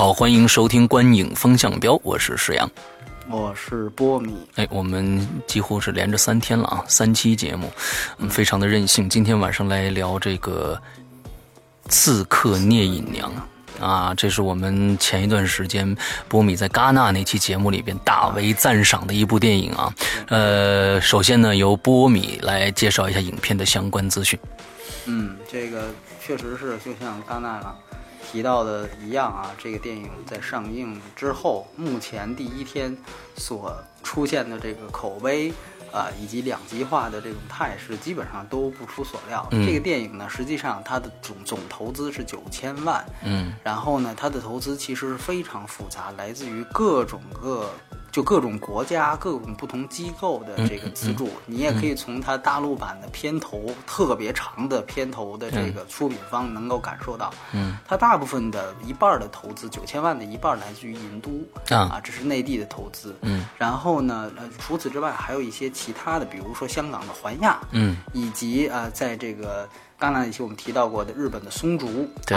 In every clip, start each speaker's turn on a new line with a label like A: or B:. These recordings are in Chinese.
A: 好，欢迎收听《观影风向标》，我是石阳，
B: 我是波米。
A: 哎，我们几乎是连着三天了啊，三期节目，嗯，非常的任性。今天晚上来聊这个《刺客聂隐娘》啊，这是我们前一段时间波米在戛纳那期节目里边大为赞赏的一部电影啊。呃，首先呢，由波米来介绍一下影片的相关资讯。
B: 嗯，这个确实是就像戛纳了。提到的一样啊，这个电影在上映之后，目前第一天所出现的这个口碑啊，以及两极化的这种态势，基本上都不出所料。这个电影呢，实际上它的总总投资是九千万，
A: 嗯，
B: 然后呢，它的投资其实是非常复杂，来自于各种各。就各种国家、各种不同机构的这个资助，你也可以从它大陆版的片头特别长的片头的这个出品方能够感受到，
A: 嗯，
B: 它大部分的一半的投资，九千万的一半来自于银都啊，这是内地的投资，
A: 嗯，
B: 然后呢，呃，除此之外还有一些其他的，比如说香港的环亚，
A: 嗯，
B: 以及啊，在这个刚才一些我们提到过的日本的松竹，
A: 对。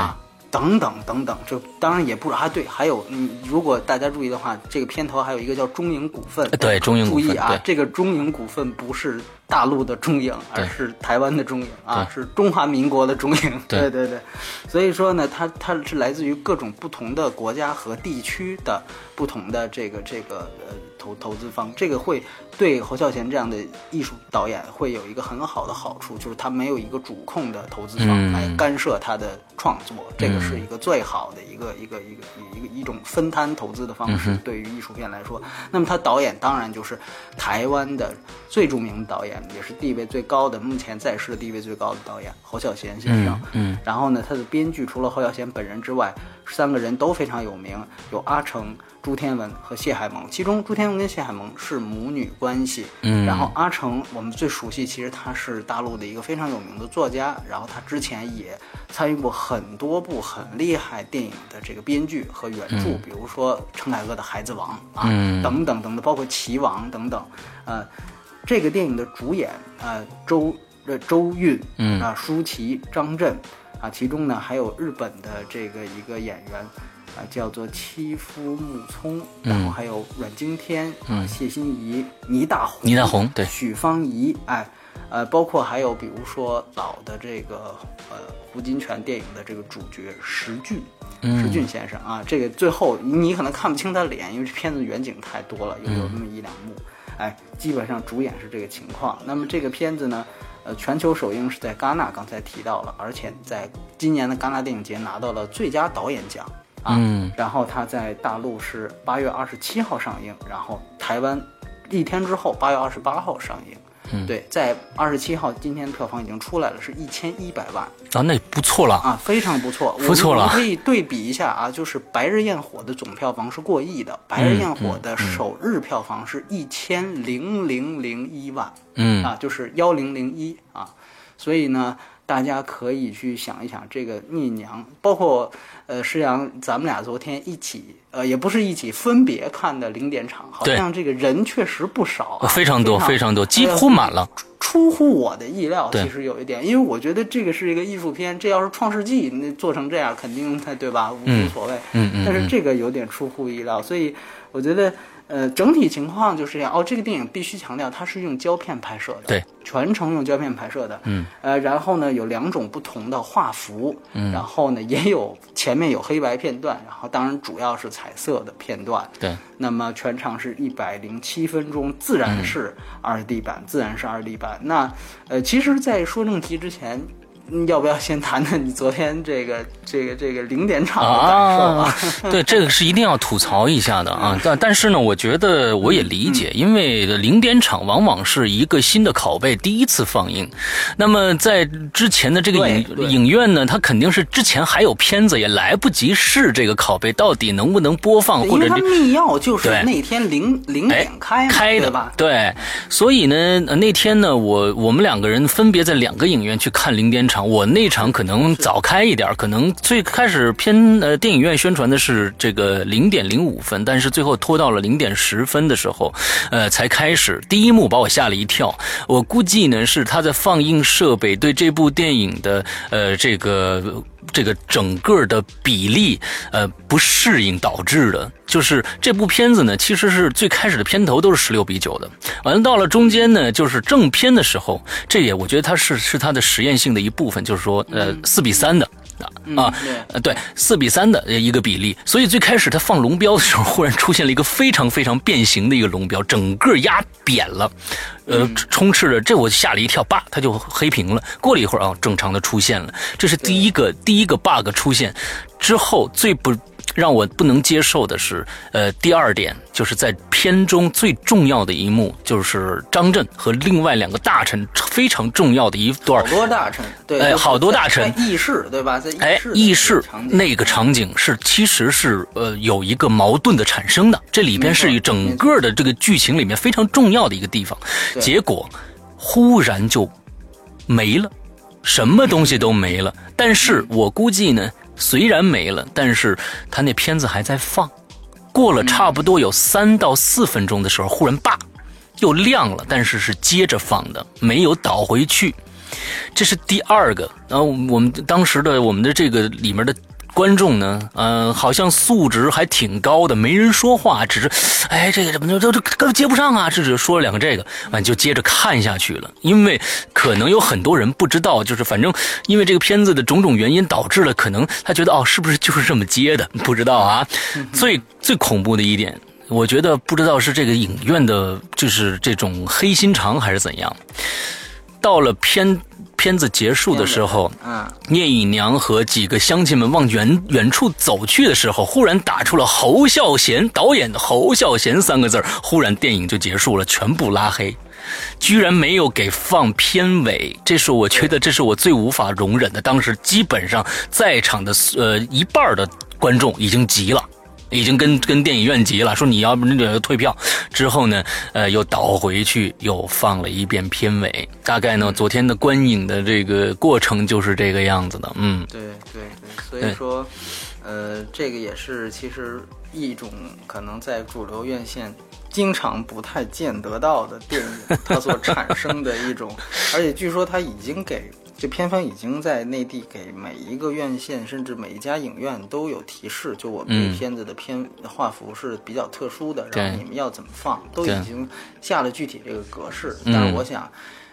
B: 等等等等，这当然也不啊，对，还有嗯如果大家注意的话，这个片头还有一个叫中影股份，
A: 对，中影
B: 注意啊，这个中影股份不是大陆的中影，而是台湾的中影啊，是中华民国的中影，对。对对，所以说呢，它它是来自于各种不同的国家和地区的不同的这个这个呃。投投资方，这个会对侯孝贤这样的艺术导演会有一个很好的好处，就是他没有一个主控的投资方来干涉他的创作，这个是一个最好的一个一个一个一个一种分摊投资的方式。对于艺术片来说，那么他导演当然就是台湾的最著名的导演，也是地位最高的，目前在世地位最高的导演侯孝贤先生。
A: 嗯，
B: 然后呢，他的编剧除了侯孝贤本人之外，三个人都非常有名，有阿成。朱天文和谢海萌，其中朱天文跟谢海萌是母女关系。
A: 嗯，
B: 然后阿成，我们最熟悉，其实他是大陆的一个非常有名的作家，然后他之前也参与过很多部很厉害电影的这个编剧和原著，比如说陈凯歌的《孩子王》啊，等等等等，包括《棋王》等等。呃，这个电影的主演呃周呃周韵，
A: 嗯。
B: 啊舒淇、张震啊，其中呢还有日本的这个一个演员。啊，叫做妻夫木聪，然后还有阮经天，
A: 嗯，
B: 谢欣怡、倪大红、
A: 倪大红，对，
B: 许芳宜，哎，呃，包括还有比如说老的这个呃胡金铨电影的这个主角石俊，石俊先生啊，这个最后你可能看不清他脸，因为这片子远景太多了，有有那么一两幕，哎，基本上主演是这个情况。那么这个片子呢，呃，全球首映是在戛纳，刚才提到了，而且在今年的戛纳电影节拿到了最佳导演奖。
A: 嗯，
B: 然后它在大陆是八月二十七号上映，然后台湾一天之后八月二十八号上映。
A: 嗯，
B: 对，在二十七号今天票房已经出来了，是一千一百万。
A: 啊，那不错了。
B: 啊，非常不错，
A: 不错了。
B: 可以对比一下啊，就是《白日焰火》的总票房是过亿的，《白日焰火》的首日票房是一千零零零一万，
A: 嗯。
B: 啊，就是幺零零一啊，所以呢。大家可以去想一想，这个聂娘，包括呃施阳，咱们俩昨天一起，呃也不是一起，分别看的零点场，好像这个人确实不少，
A: 非常多，非常多，几乎满了。
B: 出乎我的意料，其实有一点，因为我觉得这个是一个艺术片，这要是《创世纪》那做成这样，肯定它对吧，无所谓。
A: 嗯嗯。
B: 但是这个有点出乎意料，所以我觉得。呃，整体情况就是这样哦。这个电影必须强调，它是用胶片拍摄的，
A: 对，
B: 全程用胶片拍摄的。
A: 嗯，
B: 呃，然后呢，有两种不同的画幅，
A: 嗯，
B: 然后呢，也有前面有黑白片段，然后当然主要是彩色的片段。
A: 对，
B: 那么全长是一百零七分钟，自然是二 D 版，自然是二 D 版。那呃，其实，在说正题之前。要不要先谈谈你昨天这个 这个这个零点场的感受啊？
A: 对，这个是一定要吐槽一下的啊。但但是呢，我觉得我也理解，因为零点场往往是一个新的拷贝第一次放映。那么在之前的这个影影院呢，它肯定是之前还有片子，也来不及试这个拷贝到底能不能播放，或者
B: 它密钥就是那天零零点
A: 开
B: 开
A: 的
B: 吧？
A: 对，所以呢，那天呢，我我们两个人分别在两个影院去看零点场。我那场可能早开一点，可能最开始偏呃电影院宣传的是这个零点零五分，但是最后拖到了零点十分的时候，呃才开始。第一幕把我吓了一跳，我估计呢是他在放映设备对这部电影的呃这个。这个整个的比例，呃，不适应导致的，就是这部片子呢，其实是最开始的片头都是十六比九的，完了到了中间呢，就是正片的时候，这也我觉得它是是它的实验性的一部分，就是说，呃，四比三的。啊，呃，对，四比三的一个比例，所以最开始他放龙标的时候，忽然出现了一个非常非常变形的一个龙标，整个压扁了，呃，充斥着，这我吓了一跳，叭，他就黑屏了。过了一会儿啊，正常的出现了，这是第一个第一个 bug 出现。之后最不。让我不能接受的是，呃，第二点就是在片中最重要的一幕，就是张震和另外两个大臣非常重要的一段。
B: 好多大臣，对，
A: 哎，好多大臣。
B: 议事，对吧？在
A: 哎，议事那个场景是，其实是呃有一个矛盾的产生的，这里边是整个的这个剧情里面非常重要的一个地方。结果忽然就没了，什么东西都没了。但是我估计呢。虽然没了，但是他那片子还在放。过了差不多有三到四分钟的时候，忽然叭，又亮了，但是是接着放的，没有倒回去。这是第二个。然后我们当时的我们的这个里面的。观众呢，嗯，好像素质还挺高的，没人说话，只是，哎，这个怎么就就根本接不上啊？这只说了两个这个，完就接着看下去了。因为可能有很多人不知道，就是反正因为这个片子的种种原因导致了，可能他觉得哦，是不是就是这么接的？不知道啊。最最恐怖的一点，我觉得不知道是这个影院的，就是这种黑心肠还是怎样。到了片。片子结束的时候，嗯，聂隐娘和几个乡亲们往远远处走去的时候，忽然打出了侯孝贤导演的“侯孝贤”三个字忽然电影就结束了，全部拉黑，居然没有给放片尾，这是我觉得这是我最无法容忍的。当时基本上在场的呃一半的观众已经急了。已经跟跟电影院急了，说你要不那个退票。之后呢，呃，又倒回去又放了一遍片尾。大概呢，昨天的观影的这个过程就是这个样子的。嗯，
B: 对对对，所以说，呃，这个也是其实一种可能在主流院线经常不太见得到的电影，它所产生的一种，而且据说它已经给。这片方已经在内地给每一个院线，甚至每一家影院都有提示，就我们这片子的片画幅是比较特殊的，然后你们要怎么放，都已经下了具体这个格式。但是我想，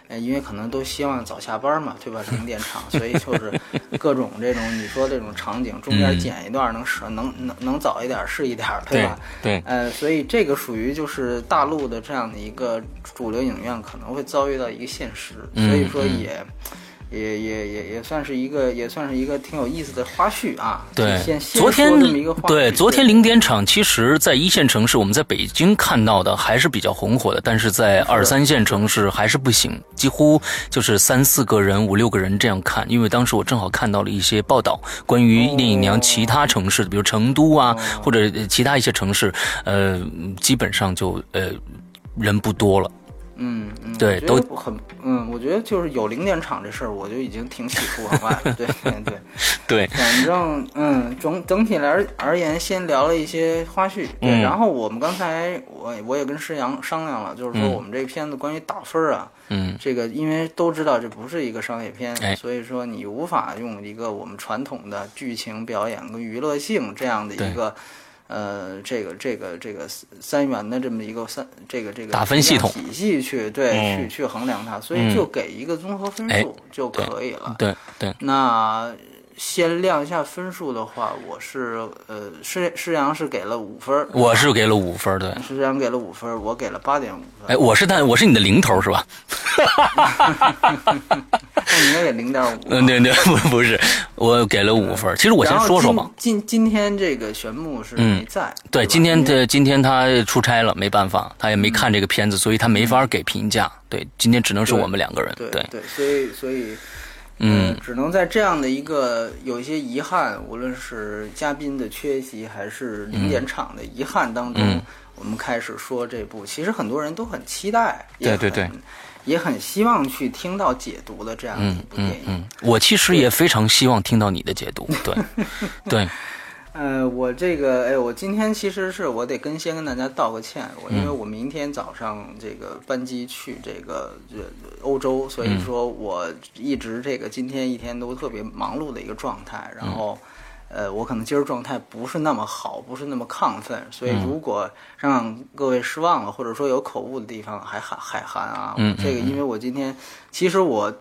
B: 呃，因为可能都希望早下班嘛，对吧？零点场，所以就是各种这种你说这种场景中间剪一段能是能能能早一点是一点，对吧？
A: 对，
B: 呃，所以这个属于就是大陆的这样的一个主流影院可能会遭遇到一个现实，所以说也。也也也也算是一个，也算是一个挺有意思的花絮啊。
A: 对，昨天
B: 对
A: 昨天零点场，其实，在一线城市，我们在北京看到的还是比较红火的，但是在二三线城市还是不行，几乎就是三四个人、五六个人这样看。因为当时我正好看到了一些报道，关于聂隐娘其他城市，比如成都啊，或者其他一些城市，呃，基本上就呃人不多了。
B: 嗯嗯，
A: 对，都
B: 很，嗯，我觉得就是有零点场这事儿，我就已经挺喜出望外了。对 对对
A: 对，
B: 反正嗯，总整体来而言，先聊了一些花絮。对，然后我们刚才我我也跟施阳商量了，就是说我们这片子关于打分啊，
A: 嗯，
B: 这个因为都知道这不是一个商业片，所以说你无法用一个我们传统的剧情表演跟娱乐性这样的一个。呃，这个这个这个三元的这么一个三这个这个
A: 打分系统
B: 体系去对去去衡量它，所以就给一个综合分数就可以了。
A: 对对。
B: 那先亮一下分数的话，我是呃，施施阳是给了五分，
A: 我是给了五分，对，
B: 施阳给了五分，我给了八点五分。
A: 哎，我是他，我是你的零头是吧？
B: 那应该给零点五。
A: 嗯，对对，不不是，我给了五分。其实我先说说吧。
B: 今今天这个玄牧是没在，
A: 对，今天的今天他出差了，没办法，他也没看这个片子，所以他没法给评价。对，今天只能是我们两个人。
B: 对
A: 对，
B: 所以所以。嗯，只能在这样的一个有一些遗憾，无论是嘉宾的缺席，还是零点场的遗憾当中，我们开始说这部。其实很多人都很期待，
A: 对对对，
B: 也很希望去听到解读的这样一部电影。
A: 嗯，我其实也非常希望听到你的解读。对，对。
B: 呃，我这个，哎，我今天其实是我得跟先跟大家道个歉，我因为我明天早上这个班机去这个欧洲，所以说我一直这个今天一天都特别忙碌的一个状态，然后，呃，我可能今儿状态不是那么好，不是那么亢奋，所以如果让各位失望了，或者说有口误的地方，还海海涵啊，这个因为我今天其实我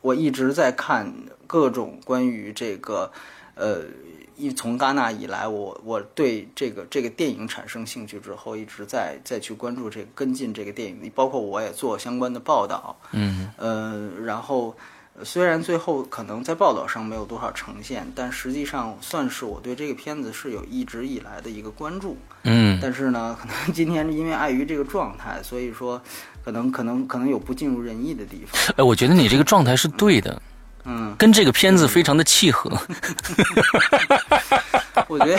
B: 我一直在看各种关于这个，呃。一从戛纳以来，我我对这个这个电影产生兴趣之后，一直在再去关注这个跟进这个电影，包括我也做相关的报道。
A: 嗯，
B: 呃，然后虽然最后可能在报道上没有多少呈现，但实际上算是我对这个片子是有一直以来的一个关注。
A: 嗯，
B: 但是呢，可能 今天因为碍于这个状态，所以说可能可能可能有不尽如人意的地方。
A: 哎，我觉得你这个状态是对的。
B: 嗯，
A: 跟这个片子非常的契合。
B: 我觉得，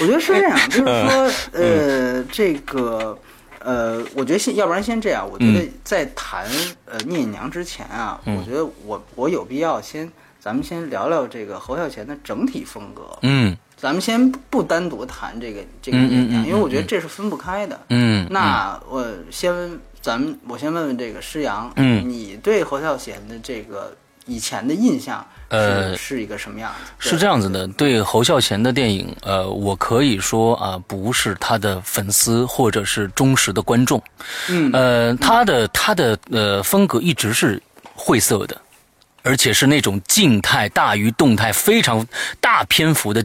B: 我觉得是这样，就是说，呃，这个，呃，我觉得先，要不然先这样。我觉得在谈呃聂隐娘之前啊，我觉得我我有必要先，咱们先聊聊这个侯孝贤的整体风格。
A: 嗯，
B: 咱们先不单独谈这个这个聂隐娘，因为我觉得这是分不开的。
A: 嗯，
B: 那我先问咱们，我先问问这个施阳，
A: 嗯，
B: 你对侯孝贤的这个。以前的印象，
A: 呃，
B: 是一个什么样
A: 子？是这样子的，对侯孝贤的电影，呃，我可以说啊，不是他的粉丝或者是忠实的观众，
B: 嗯，
A: 呃，他的他的呃风格一直是晦涩的，而且是那种静态大于动态，非常大篇幅的。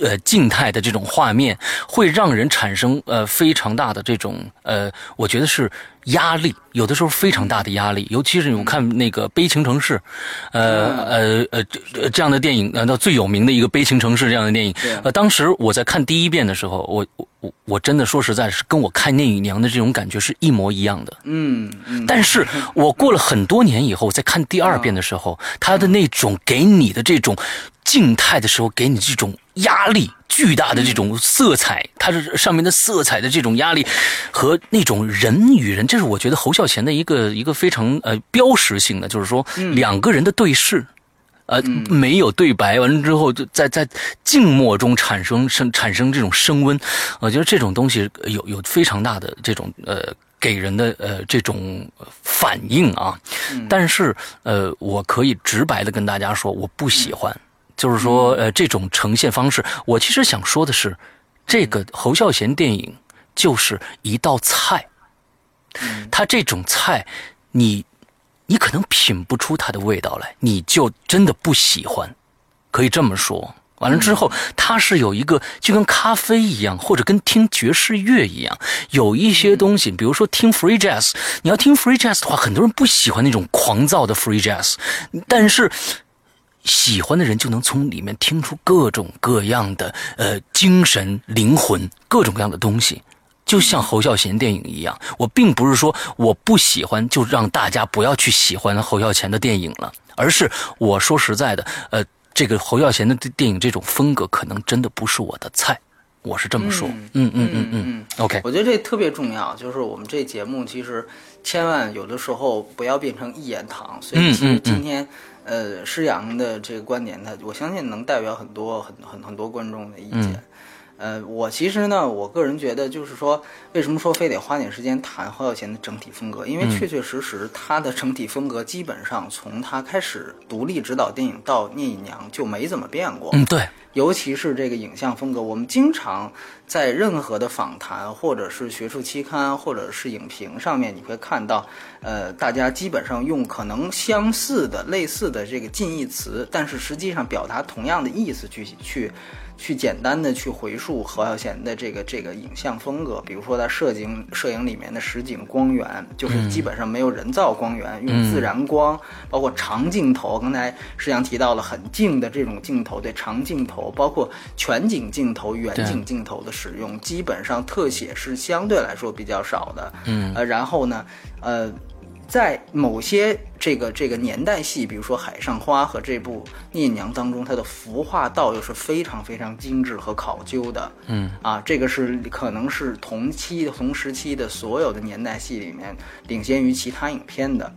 A: 呃，静态的这种画面会让人产生呃非常大的这种呃，我觉得是压力，有的时候非常大的压力。尤其是我看那个《悲情城市》，呃呃呃这样的电影，难道最有名的一个《悲情城市》这样的电影？呃，当时我在看第一遍的时候，我我我我真的说实在，是跟我看《聂隐娘》的这种感觉是一模一样的。
B: 嗯，
A: 但是我过了很多年以后我在看第二遍的时候，他的那种给你的这种。静态的时候给你这种压力巨大的这种色彩，它是上面的色彩的这种压力和那种人与人，这是我觉得侯孝贤的一个一个非常呃标识性的，就是说两个人的对视，呃没有对白，完了之后就在在静默中产生生产生这种升温，我觉得这种东西有有非常大的这种呃给人的呃这种反应啊，但是呃我可以直白的跟大家说，我不喜欢。就是说，呃，这种呈现方式，我其实想说的是，这个侯孝贤电影就是一道菜，他这种菜，你你可能品不出它的味道来，你就真的不喜欢，可以这么说。完了之后，它是有一个就跟咖啡一样，或者跟听爵士乐一样，有一些东西，比如说听 free jazz，你要听 free jazz 的话，很多人不喜欢那种狂躁的 free jazz，但是。喜欢的人就能从里面听出各种各样的呃精神灵魂，各种各样的东西，就像侯孝贤电影一样。我并不是说我不喜欢，就让大家不要去喜欢侯孝贤的电影了，而是我说实在的，呃，这个侯孝贤的电影这种风格可能真的不是我的菜，我是这么说。嗯嗯嗯嗯。OK，
B: 我觉得这特别重要，就是我们这节目其实千万有的时候不要变成一言堂，所以其实今天。呃，施阳的这个观点，他我相信能代表很多很很很多观众的意见。呃，我其实呢，我个人觉得，就是说，为什么说非得花点时间谈侯孝贤的整体风格？因为确确实实，他的整体风格基本上从他开始独立指导电影到《聂隐娘》就没怎么变过。
A: 嗯，对。
B: 尤其是这个影像风格，我们经常在任何的访谈或者是学术期刊或者是影评上面，你会看到，呃，大家基本上用可能相似的、类似的这个近义词，但是实际上表达同样的意思去去。去简单的去回溯何孝贤的这个这个影像风格，比如说他摄影摄影里面的实景光源，就是基本上没有人造光源，用自然光，包括长镜头。刚才实际上提到了很近的这种镜头，对长镜头，包括全景镜头、远景镜头的使用，基本上特写是相对来说比较少的。
A: 嗯，
B: 呃，然后呢，呃。在某些这个这个年代戏，比如说《海上花》和这部《聂娘》当中，它的服化道又是非常非常精致和考究的。
A: 嗯，
B: 啊，这个是可能是同期同时期的所有的年代戏里面领先于其他影片的。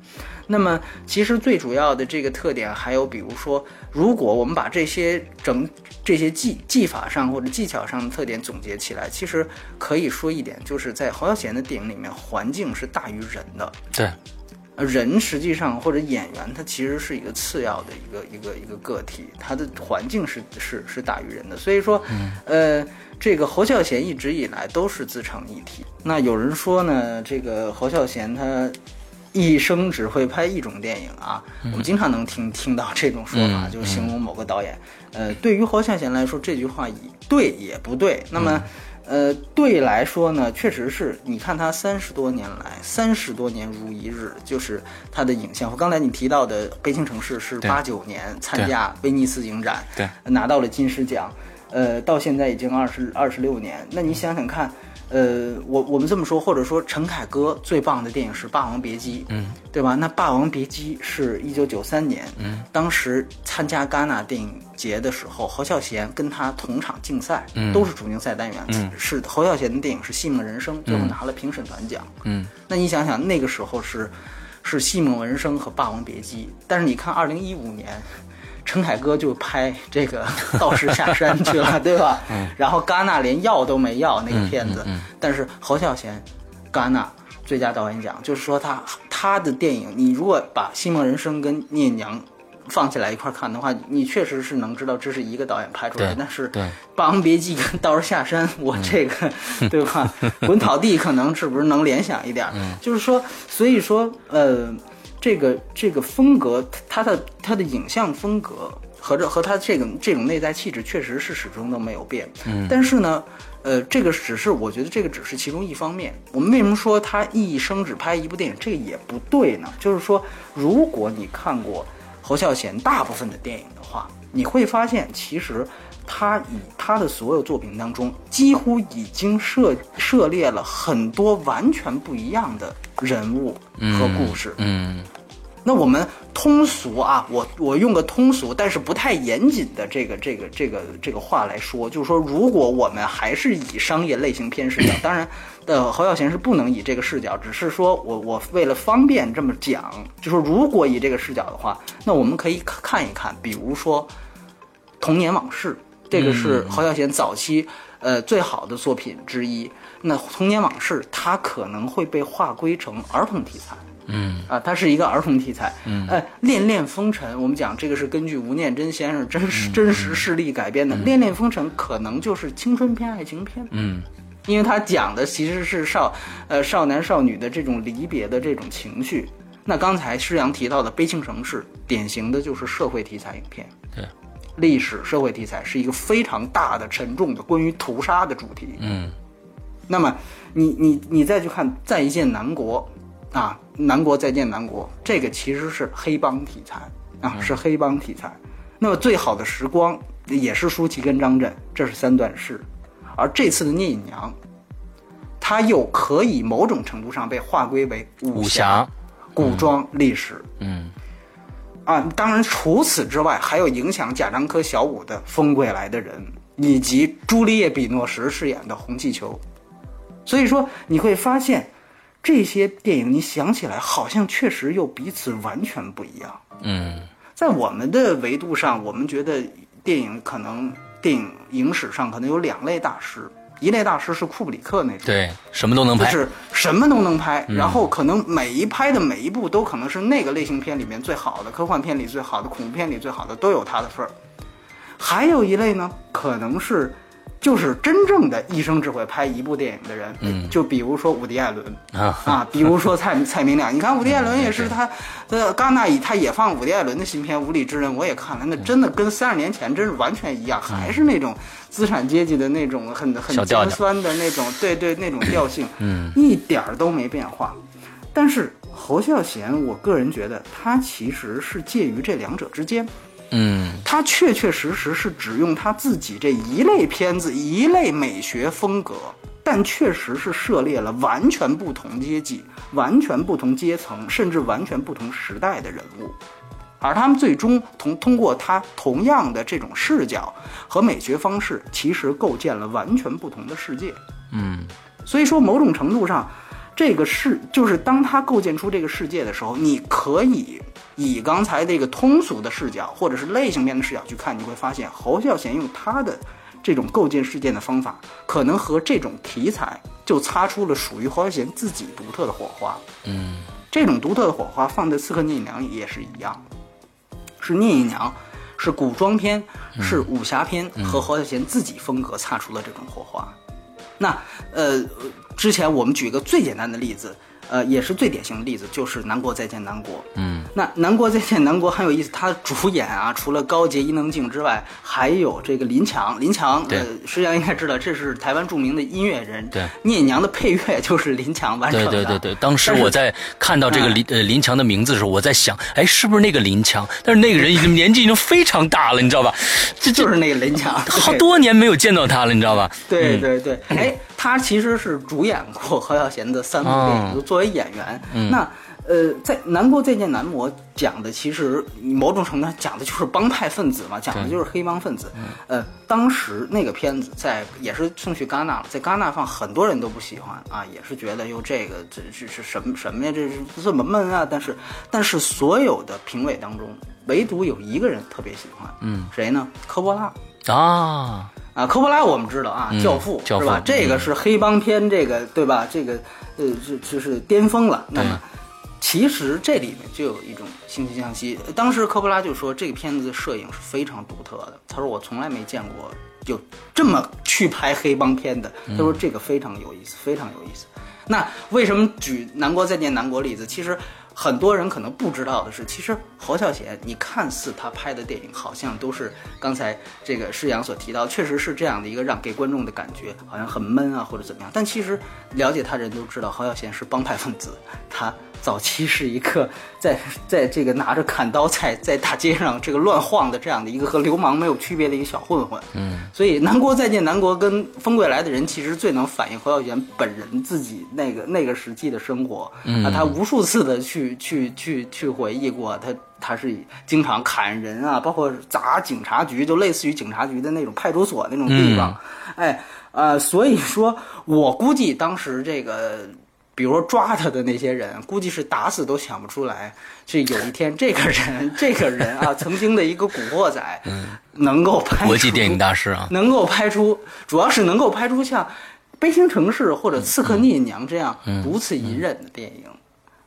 B: 那么，其实最主要的这个特点还有，比如说，如果我们把这些整这些技技法上或者技巧上的特点总结起来，其实可以说一点，就是在侯孝贤的电影里面，环境是大于人的。
A: 对。
B: 人实际上或者演员，他其实是一个次要的一个一个一个个体，他的环境是是是大于人的。所以说，呃，这个侯孝贤一直以来都是自成一体。那有人说呢，这个侯孝贤他一生只会拍一种电影啊，我们经常能听听到这种说法，就形容某个导演。呃，对于侯孝贤来说，这句话对也不对。那么。呃，对来说呢，确实是你看他三十多年来，三十多年如一日，就是他的影像。和刚才你提到的《悲情城市》是八九年参加威尼斯影展，
A: 对，
B: 拿到了金狮奖，呃，到现在已经二十二十六年。那你想想看。呃，我我们这么说，或者说陈凯歌最棒的电影是《霸王别姬》，
A: 嗯，
B: 对吧？那《霸王别姬》是一九九三年，
A: 嗯，
B: 当时参加戛纳电影节的时候，侯孝贤跟他同场竞赛，
A: 嗯，
B: 都是主竞赛单元，
A: 嗯，
B: 是侯孝贤的电影是《戏梦人生》，最后拿了评审团奖，
A: 嗯，
B: 那你想想那个时候是是《戏梦人生》和《霸王别姬》，但是你看二零一五年。陈凯歌就拍这个道士下山去了，对吧？然后戛纳连要都没要那个片子，但是侯孝贤，戛纳最佳导演奖，就是说他他的电影，你如果把《西梦人生》跟《聂娘》放起来一块看的话，你确实是能知道这是一个导演拍出来的。但是《霸王别姬》跟《道士下山》，我这个 对吧？滚草地可能是不是能联想一点？就是说，所以说，呃。这个这个风格，他的他的影像风格和这和他这个这种内在气质，确实是始终都没有变。
A: 嗯，
B: 但是呢，呃，这个只是我觉得这个只是其中一方面。我们为什么说他一生只拍一部电影，这个也不对呢？就是说，如果你看过侯孝贤大部分的电影的话，你会发现，其实他以他的所有作品当中，几乎已经涉涉猎了很多完全不一样的。人物和故事，
A: 嗯，
B: 那我们通俗啊，我我用个通俗但是不太严谨的这个这个这个这个话来说，就是说，如果我们还是以商业类型片视角，当然，呃，侯孝贤是不能以这个视角，只是说我我为了方便这么讲，就说如果以这个视角的话，那我们可以看一看，比如说《童年往事》，这个是侯孝贤早期呃最好的作品之一。那童年往事，它可能会被划归成儿童题材，
A: 嗯。
B: 啊，它是一个儿童题材，
A: 嗯，
B: 哎，恋恋风尘，我们讲这个是根据吴念真先生真实真实事例改编的，恋恋风尘可能就是青春片、爱情片，
A: 嗯，
B: 因为它讲的其实是少呃少男少女的这种离别的这种情绪。那刚才施阳提到的《悲情城市》，典型的就是社会题材影片，
A: 对，
B: 历史社会题材是一个非常大的、沉重的关于屠杀的主题，
A: 嗯。
B: 那么，你你你再去看《再见南国》，啊，南国再见南国，这个其实是黑帮题材啊，是黑帮题材。那么，《最好的时光》也是舒淇跟张震，这是三段式。而这次的《聂隐娘》，它又可以某种程度上被划归为武侠、古装历史。
A: 嗯，
B: 啊，当然除此之外，还有影响贾樟柯、小五的《风归来的人》，以及朱丽叶·比诺什饰演的红气球。所以说你会发现，这些电影你想起来好像确实又彼此完全不一样。
A: 嗯，
B: 在我们的维度上，我们觉得电影可能电影影史上可能有两类大师，一类大师是库布里克那种，
A: 对，什么都能拍，
B: 就是什么都能拍，然后可能每一拍的每一部都可能是那个类型片里面最好的，科幻片里最好的，恐怖片里最好的，都有他的份儿。还有一类呢，可能是。就是真正的一生只会拍一部电影的人，
A: 嗯，
B: 就比如说伍迪·艾伦。
A: 啊。
B: 啊，比如说蔡 蔡明亮。你看伍迪·艾伦也是他，呃，戛纳以他也放伍迪·艾伦的新片《无理之人》，我也看了，那真的跟三十年前真是完全一样，还是那种资产阶级的那种很很尖酸的那种，对对那种 调性，
A: 嗯，
B: 一点儿都没变化。但是侯孝贤，我个人觉得他其实是介于这两者之间。
A: 嗯，
B: 他确确实实是只用他自己这一类片子、一类美学风格，但确实是涉猎了完全不同阶级、完全不同阶层，甚至完全不同时代的人物，而他们最终同通过他同样的这种视角和美学方式，其实构建了完全不同的世界。
A: 嗯，
B: 所以说某种程度上，这个世就是当他构建出这个世界的时候，你可以。以刚才这个通俗的视角，或者是类型片的视角去看，你会发现侯孝贤用他的这种构建事件的方法，可能和这种题材就擦出了属于侯孝贤自己独特的火花。
A: 嗯，
B: 这种独特的火花放在《刺客聂隐娘》里也是一样，是聂隐娘，是古装片，是武侠片，和侯孝贤自己风格擦出了这种火花。那呃，之前我们举一个最简单的例子。呃，也是最典型的例子，就是《南国再见南国》。
A: 嗯，
B: 那《南国再见南国》很有意思，他主演啊，除了高洁、伊能静之外，还有这个林强。林强，呃，实际上应该知道，这是台湾著名的音乐人。
A: 对，
B: 聂隐娘的配乐就是林强完成的。
A: 对对对对，当时我在看到这个林呃林强的名字的时候，我在想，哎，是不是那个林强？但是那个人已经年纪已经非常大了，你知道吧？
B: 这就是那个林强，
A: 好多年没有见到他了，你知道吧？
B: 对对对，哎。他其实是主演过侯孝贤的三部电影，就作为演员。那呃，在《南国再见南国》讲的其实某种程度上讲的就是帮派分子嘛，讲的就是黑帮分子。呃，当时那个片子在也是送去戛纳了，在戛纳放，很多人都不喜欢啊，也是觉得哟这个这这是什么什么呀，这是这么闷啊。但是但是所有的评委当中，唯独有一个人特别喜欢，
A: 嗯，
B: 谁呢？科波拉
A: 啊。
B: 啊，科波拉我们知道啊，教父是吧？这个是黑帮片，这个对吧？这个呃，这这是巅峰了。那么，其实这里面就有一种惺惺相惜。当时科波拉就说，这个片子的摄影是非常独特的。他说我从来没见过有这么去拍黑帮片的。他说这个非常有意思，非常有意思。那为什么举《南国再见南国》例子？其实。很多人可能不知道的是，其实侯孝贤，你看似他拍的电影好像都是刚才这个施阳所提到，确实是这样的一个让给观众的感觉，好像很闷啊或者怎么样。但其实了解他人都知道，侯孝贤是帮派分子，他。早期是一个在在这个拿着砍刀在在大街上这个乱晃的这样的一个和流氓没有区别的一个小混混，
A: 嗯，
B: 所以《南国再见南国》跟《风归来的人》其实最能反映侯孝贤本人自己那个那个时期的生活，啊，他无数次的去去去去回忆过，他他是经常砍人啊，包括砸警察局，就类似于警察局的那种派出所那种地方，哎，呃，所以说我估计当时这个。比如说抓他的那些人，估计是打死都想不出来，这有一天这个人，这个人啊，曾经的一个古惑仔，能够拍
A: 国际电影大师啊，
B: 能够拍出，主要是能够拍出像《悲情城市》或者《刺客聂隐娘》这样如此隐忍的电影。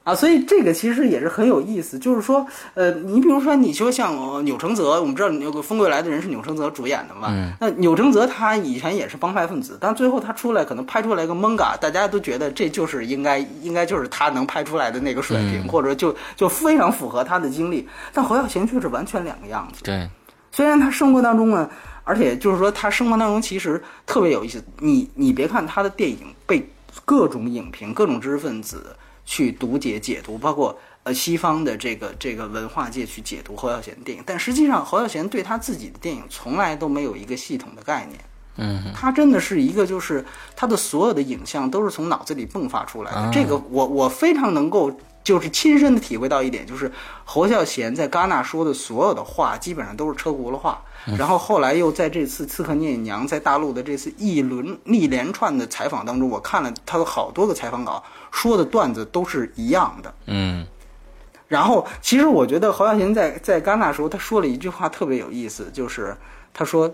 B: 啊，所以这个其实也是很有意思，就是说，呃，你比如说，你说像钮承泽，我们知道那个《风归来的人》是钮承泽主演的嘛？
A: 嗯。
B: 那钮承泽他以前也是帮派分子，但最后他出来可能拍出来一个蒙嘎，大家都觉得这就是应该应该就是他能拍出来的那个水平，或者就就非常符合他的经历。但侯耀贤却是完全两个样子。
A: 对。
B: 虽然他生活当中呢，而且就是说他生活当中其实特别有意思。你你别看他的电影被各种影评、各种知识分子。去读解解读，包括呃西方的这个这个文化界去解读侯孝贤的电影，但实际上侯孝贤对他自己的电影从来都没有一个系统的概念。
A: 嗯，
B: 他真的是一个，就是他的所有的影像都是从脑子里迸发出来的。这个我我非常能够就是亲身的体会到一点，就是侯孝贤在戛纳说的所有的话，基本上都是车轱辘话。然后后来又在这次《刺客聂隐娘》在大陆的这次一轮一连串的采访当中，我看了他的好多个采访稿，说的段子都是一样的。
A: 嗯。
B: 然后，其实我觉得侯孝贤在在戛纳时候他说了一句话特别有意思，就是他说：“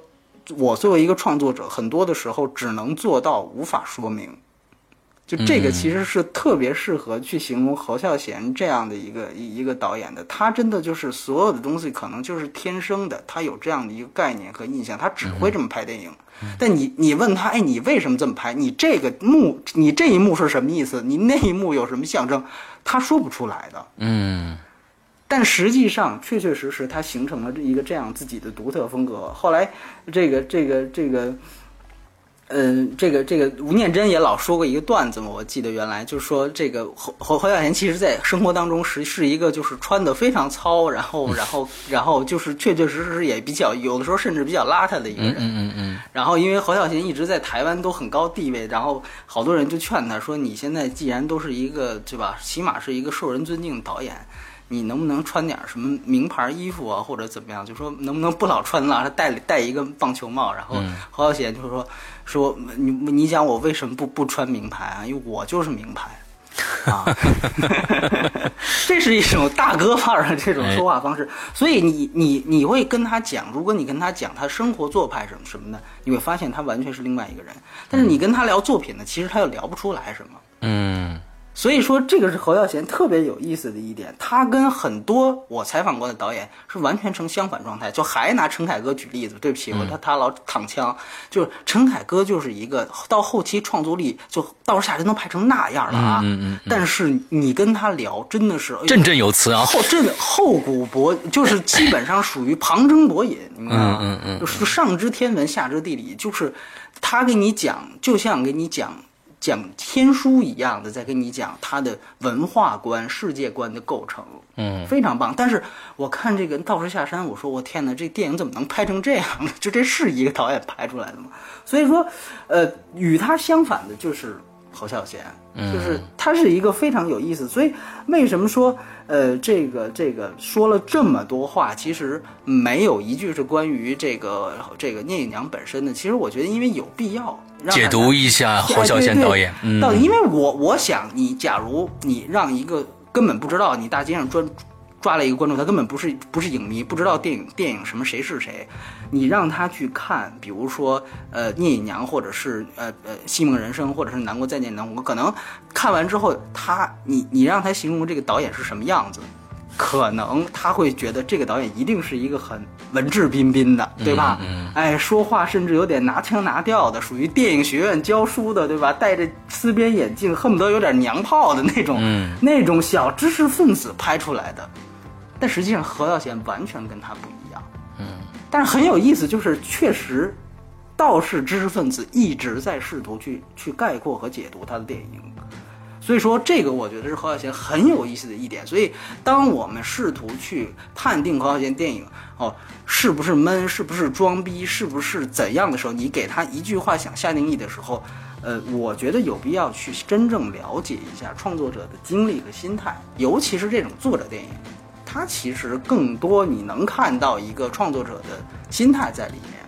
B: 我作为一个创作者，很多的时候只能做到无法说明。”就这个其实是特别适合去形容侯孝贤这样的一个一一个导演的。他真的就是所有的东西可能就是天生的，他有这样的一个概念和印象，他只会这么拍电影。但你你问他，哎，你为什么这么拍？你这个幕，你这一幕是什么意思？你那一幕有什么象征？他说不出来的。
A: 嗯。
B: 但实际上，确确实实，他形成了一个这样自己的独特风格。后来，这个这个这个。嗯，这个这个吴念真也老说过一个段子嘛，我记得原来就是说这个侯侯侯孝贤其实在生活当中是是一个就是穿的非常糙，然后然后 然后就是确确实实也比较有的时候甚至比较邋遢的一个人。
A: 嗯嗯嗯。
B: 然后因为侯孝贤一直在台湾都很高地位，然后好多人就劝他说：“你现在既然都是一个对吧，起码是一个受人尊敬的导演。”你能不能穿点什么名牌衣服啊，或者怎么样？就说能不能不老穿了，他戴戴一个棒球帽。然后侯孝贤就是说说你你讲我为什么不不穿名牌啊？因为我就是名牌啊，这是一种大哥范儿的这种说话方式。所以你你你会跟他讲，如果你跟他讲他生活做派什么什么的，你会发现他完全是另外一个人。但是你跟他聊作品呢，其实他又聊不出来什么。
A: 嗯。
B: 所以说，这个是侯孝贤特别有意思的一点，他跟很多我采访过的导演是完全成相反状态。就还拿陈凯歌举例子，对不起，我他他老躺枪。就是陈凯歌就是一个到后期创作力就到夏天都拍成那样了啊。
A: 嗯嗯。
B: 但是你跟他聊，真的是
A: 振振有词啊，
B: 后振厚古博，就是基本上属于旁征博引，你明白吗？
A: 嗯嗯嗯。
B: 就是上知天文，下知地理，就是他给你讲，就像给你讲。讲天书一样的在跟你讲他的文化观、世界观的构成，
A: 嗯，
B: 非常棒。但是我看这个《道士下山》，我说我天哪，这电影怎么能拍成这样呢？就这是一个导演拍出来的吗？所以说，呃，与他相反的就是侯孝贤，就是他是一个非常有意思。所以为什么说，呃，这个这个说了这么多话，其实没有一句是关于这个这个聂隐娘本身的。其实我觉得，因为有必要。
A: 解读一下侯孝贤导演，
B: 到底因为我我想你，假如你让一个根本不知道你大街上抓抓了一个观众，他根本不是不是影迷，不知道电影电影什么谁是谁，你让他去看，比如说呃聂隐娘，或者是呃呃戏梦人生，或者是南国再见南国，可能看完之后，他你你让他形容这个导演是什么样子？可能他会觉得这个导演一定是一个很文质彬彬的，对吧？哎，说话甚至有点拿腔拿调的，属于电影学院教书的，对吧？戴着丝边眼镜，恨不得有点娘炮的那种，那种小知识分子拍出来的。但实际上，何耀贤完全跟他不一样。
A: 嗯，
B: 但是很有意思，就是确实，道士知识分子一直在试图去去概括和解读他的电影。所以说，这个我觉得是何小贤很有意思的一点。所以，当我们试图去判定何小贤电影哦是不是闷，是不是装逼，是不是怎样的时候，你给他一句话想下定义的时候，呃，我觉得有必要去真正了解一下创作者的经历和心态，尤其是这种作者电影，它其实更多你能看到一个创作者的心态在里面。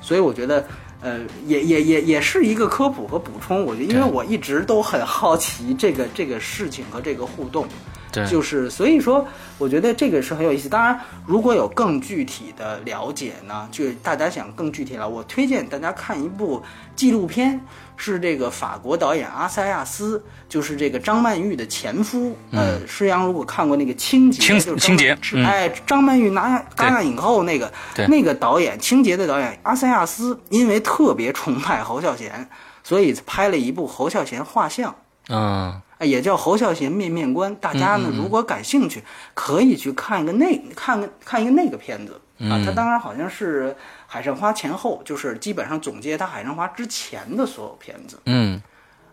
B: 所以，我觉得。呃，也也也也是一个科普和补充，我觉得，因为我一直都很好奇这个这个事情和这个互动，
A: 对，
B: 就是所以说，我觉得这个是很有意思。当然，如果有更具体的了解呢，就大家想更具体了，我推荐大家看一部纪录片。是这个法国导演阿塞亚斯，就是这个张曼玉的前夫。呃，施洋如果看过那个《清洁》，
A: 清清洁，
B: 哎，张曼玉拿戛纳影后那个那个导演，《清洁》的导演阿塞亚斯，因为特别崇拜侯孝贤，所以拍了一部侯孝贤画像，
A: 嗯，
B: 也叫侯孝贤面面观。大家呢，如果感兴趣，可以去看一个那看个看一个那个片子啊。他当然好像是。海上花前后就是基本上总结他海上花之前的所有片子。
A: 嗯，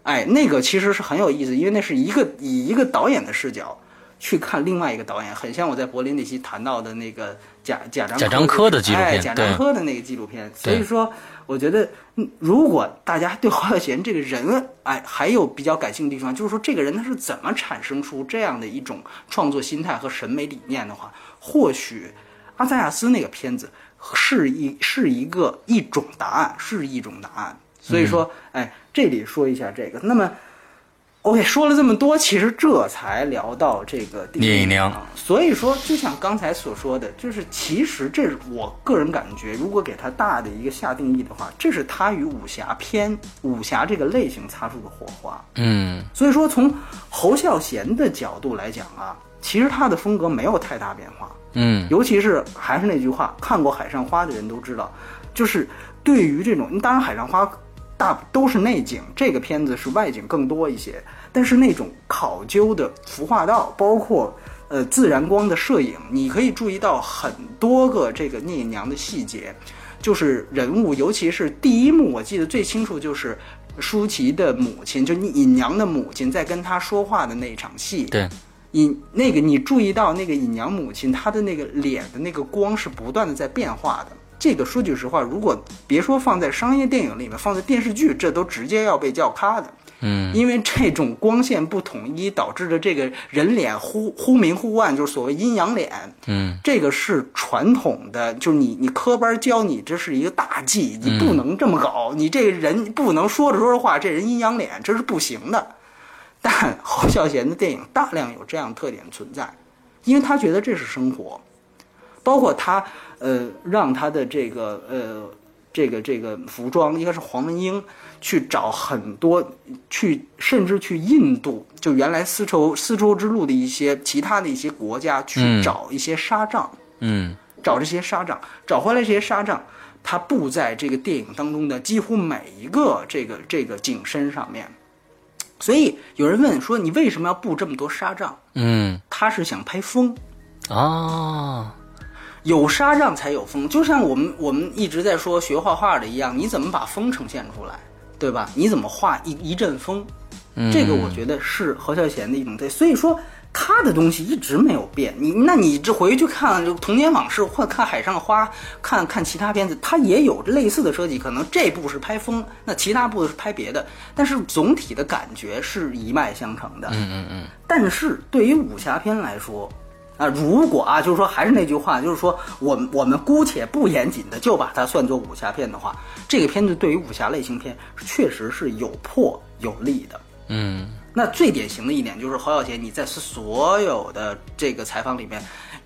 B: 哎，那个其实是很有意思，因为那是一个以一个导演的视角去看另外一个导演，很像我在柏林那期谈到的那个贾贾
A: 贾
B: 樟
A: 柯的纪录片，
B: 贾樟柯的那个纪录片。所以说，我觉得如果大家对黄晓贤这个人，哎，还有比较感兴趣的地方，就是说这个人他是怎么产生出这样的一种创作心态和审美理念的话，或许阿塞亚斯那个片子。是一是一个一种答案，是一种答案。所以说，哎，这里说一下这个。那么，OK，说了这么多，其实这才聊到这个
A: 聂隐娘。
B: 所以说，就像刚才所说的，就是其实这是我个人感觉，如果给他大的一个下定义的话，这是他与武侠片、武侠这个类型擦出的火花。
A: 嗯，
B: 所以说从侯孝贤的角度来讲啊，其实他的风格没有太大变化。
A: 嗯，
B: 尤其是还是那句话，看过《海上花》的人都知道，就是对于这种，当然《海上花》。大都是内景，这个片子是外景更多一些。但是那种考究的服化道，包括呃自然光的摄影，你可以注意到很多个这个聂隐娘的细节，就是人物，尤其是第一幕，我记得最清楚就是舒淇的母亲，就聂隐娘的母亲在跟她说话的那场戏。
A: 对，
B: 隐那个你注意到那个隐娘母亲她的那个脸的那个光是不断的在变化的。这个说句实话，如果别说放在商业电影里面，放在电视剧，这都直接要被叫咔的。
A: 嗯，
B: 因为这种光线不统一导致的这个人脸忽忽明忽暗，就是所谓阴阳脸。
A: 嗯，
B: 这个是传统的，就是你你科班教你这是一个大忌，你不能这么搞，你这个人不能说着说着话，这人阴阳脸，这是不行的。但侯孝贤的电影大量有这样特点存在，因为他觉得这是生活。包括他，呃，让他的这个，呃，这个这个服装，应该是黄文英去找很多，去甚至去印度，就原来丝绸丝绸之路的一些其他的一些国家去找一些纱帐，
A: 嗯，
B: 找这些纱帐，找回来这些纱帐，他布在这个电影当中的几乎每一个这个这个景深上面。所以有人问说，你为什么要布这么多纱帐？
A: 嗯，
B: 他是想拍风，
A: 啊。
B: 有纱帐才有风，就像我们我们一直在说学画画的一样，你怎么把风呈现出来，对吧？你怎么画一一阵风？这个我觉得是何孝贤的一种对，所以说他的东西一直没有变。你那你这回去看《童年往事》或看《海上花》，看看其他片子，他也有类似的设计，可能这部是拍风，那其他部是拍别的，但是总体的感觉是一脉相承的。
A: 嗯嗯嗯。
B: 但是对于武侠片来说，啊，如果啊，就是说还是那句话，就是说，我们我们姑且不严谨的就把它算作武侠片的话，这个片子对于武侠类型片确实是有破有立的。
A: 嗯，
B: 那最典型的一点就是侯孝贤，你在所有的这个采访里面，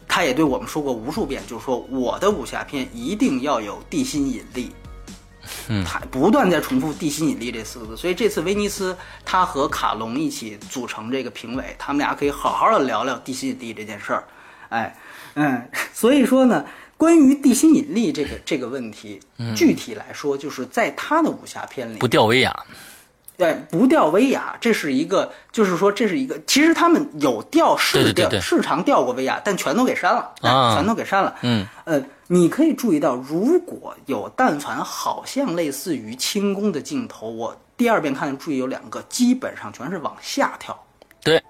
B: 他也对我们说过无数遍，就是说我的武侠片一定要有地心引力。嗯他不断在重复“地心引力”这四个字，所以这次威尼斯他和卡隆一起组成这个评委，他们俩可以好好的聊聊地心引力这件事儿。哎，嗯，所以说呢，关于地心引力这个这个问题，具体来说，就是在他的武侠片里
A: 不吊威亚。
B: 对，不掉威亚，这是一个，就是说这是一个，其实他们有调是调，市场调过威亚，但全都给删了，全都给删了。
A: 嗯，
B: 呃，你可以注意到，如果有但凡好像类似于轻功的镜头，我第二遍看的注意有两个，基本上全是往下跳。
A: 对，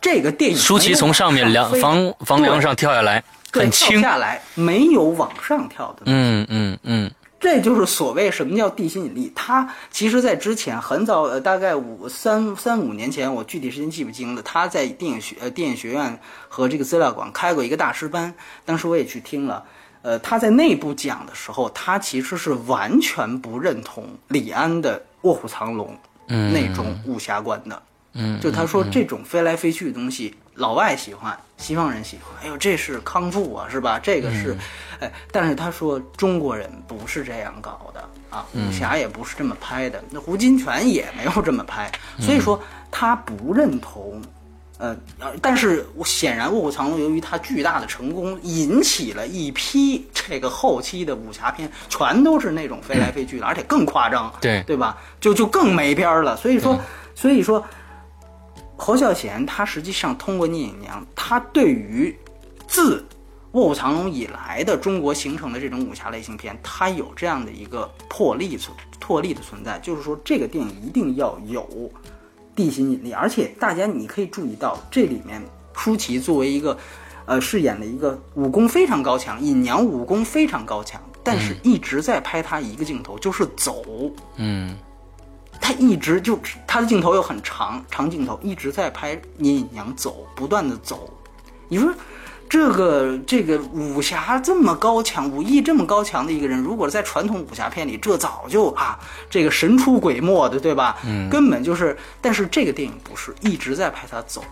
B: 这个电影
A: 舒淇从上面梁房房梁上跳下来，很轻
B: 下来，没有往上跳的。
A: 嗯嗯嗯。
B: 这就是所谓什么叫地心引力。他其实，在之前很早，呃，大概五三三五年前，我具体时间记不清了。他在电影学呃电影学院和这个资料馆开过一个大师班，当时我也去听了。呃，他在内部讲的时候，他其实是完全不认同李安的《卧虎藏龙》那种武侠观的。
A: 嗯，
B: 就他说这种飞来飞去的东西，老外喜欢，西方人喜欢。哎呦，这是康复啊，是吧？这个是，哎，但是他说中国人不是这样搞的啊，武侠也不是这么拍的，那胡金铨也没有这么拍，所以说他不认同。呃，但是显然《卧虎藏龙》由于它巨大的成功，引起了一批这个后期的武侠片，全都是那种飞来飞去的，而且更夸张，
A: 对
B: 对吧？就就更没边儿了。所以说，所以说。侯孝贤他实际上通过聂隐娘，他对于自《卧虎藏龙》以来的中国形成的这种武侠类型片，他有这样的一个破例存破例的存在，就是说这个电影一定要有地心引力，而且大家你可以注意到这里面舒淇作为一个呃饰演的一个武功非常高强，隐娘武功非常高强，但是一直在拍他一个镜头，就是走，
A: 嗯。
B: 他一直就他的镜头又很长，长镜头一直在拍聂隐娘走，不断的走。你说这个这个武侠这么高强，武艺这么高强的一个人，如果在传统武侠片里，这早就啊，这个神出鬼没的，对吧？嗯，根本就是。但是这个电影不是一直在拍他走，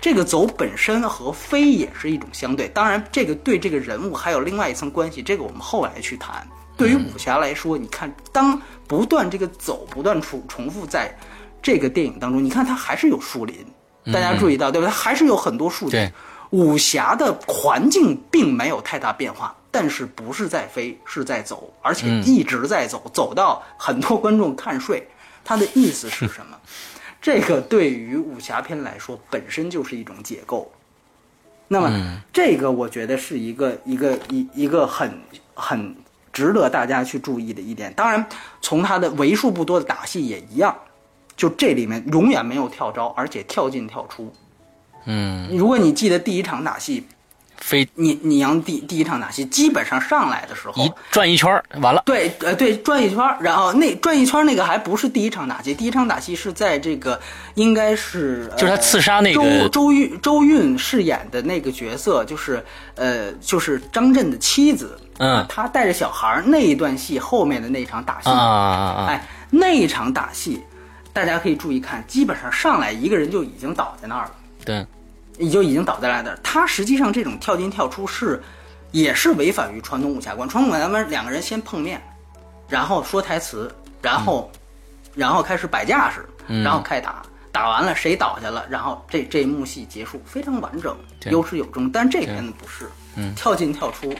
B: 这个走本身和飞也是一种相对。当然，这个对这个人物还有另外一层关系，这个我们后来去谈。对于武侠来说，你看，当不断这个走不断重重复在这个电影当中，你看它还是有树林，大家注意到对吧？它还是有很多树林。武侠的环境并没有太大变化，但是不是在飞，是在走，而且一直在走，走到很多观众看睡。它的意思是什么？这个对于武侠片来说本身就是一种解构。那么这个我觉得是一个一个一一个很很值得大家去注意的一点。当然，从他的为数不多的打戏也一样，就这里面永远没有跳招，而且跳进跳出。
A: 嗯，
B: 如果你记得第一场打戏，
A: 飞
B: 你你阳第第一场打戏，基本上上来的时候
A: 一转一圈完了。
B: 对，呃，对，转一圈然后那转一圈那个还不是第一场打戏，第一场打戏是在这个应该是
A: 就是他刺杀那
B: 个周周韵周韵饰演的那个角色，就是呃就是张震的妻子，
A: 嗯，
B: 他带着小孩那一段戏后面的那场打戏，
A: 啊啊啊！
B: 哎，那一场打戏，大家可以注意看，基本上上来一个人就已经倒在那儿了。
A: 对，
B: 你就已经倒在那儿。他实际上这种跳进跳出是，也是违反于传统武侠观。传统武侠观两个人先碰面，然后说台词，然后，然后开始摆架势，然后开打，打完了谁倒下了，然后这这一幕戏结束，非常完整，有始有终。但这片子不是，嗯跳进跳出，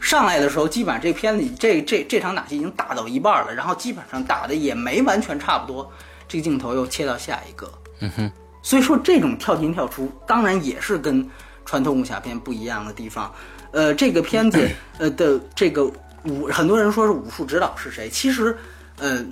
B: 上来的时候基本上这片子这这这场打戏已经打到一半了，然后基本上打的也没完全差不多，这个镜头又切到下一个，
A: 嗯哼。
B: 所以说，这种跳进跳出，当然也是跟传统武侠片不一样的地方。呃，这个片子，呃的这个武，很多人说是武术指导是谁？其实，呃，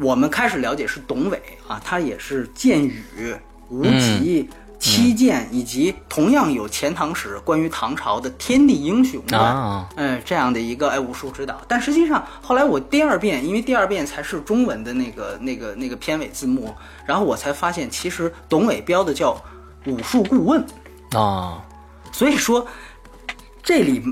B: 我们开始了解是董伟啊，他也是剑雨、无极。七剑以及同样有钱塘史关于唐朝的天地英雄的，嗯，这样的一个哎武术指导。但实际上后来我第二遍，因为第二遍才是中文的那个那个那个片尾字幕，然后我才发现其实董伟标的叫武术顾问
A: 啊。
B: 所以说这里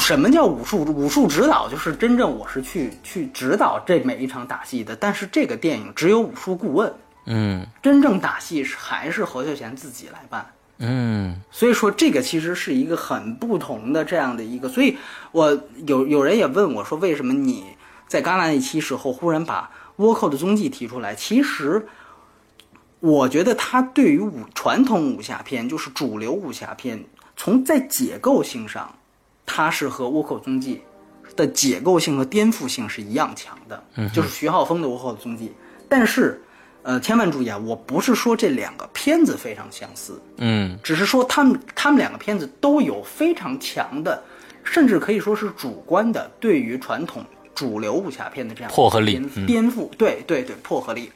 B: 什么叫武术武术指导？就是真正我是去去指导这每一场打戏的。但是这个电影只有武术顾问。
A: 嗯，
B: 真正打戏是还是何秀贤自己来办。
A: 嗯，
B: 所以说这个其实是一个很不同的这样的一个。所以我有有人也问我说，为什么你在戛纳那期时候忽然把倭寇的踪迹提出来？其实我觉得他对于武传统武侠片，就是主流武侠片，从在解构性上，它是和倭寇踪迹的解构性和颠覆性是一样强的。
A: 嗯，
B: 就是徐浩峰的倭寇的踪迹，但是。呃，千万注意啊！我不是说这两个片子非常相似，
A: 嗯，
B: 只是说他们他们两个片子都有非常强的，甚至可以说是主观的对于传统主流武侠片的这样
A: 破合力
B: 颠覆，对对对，破合力。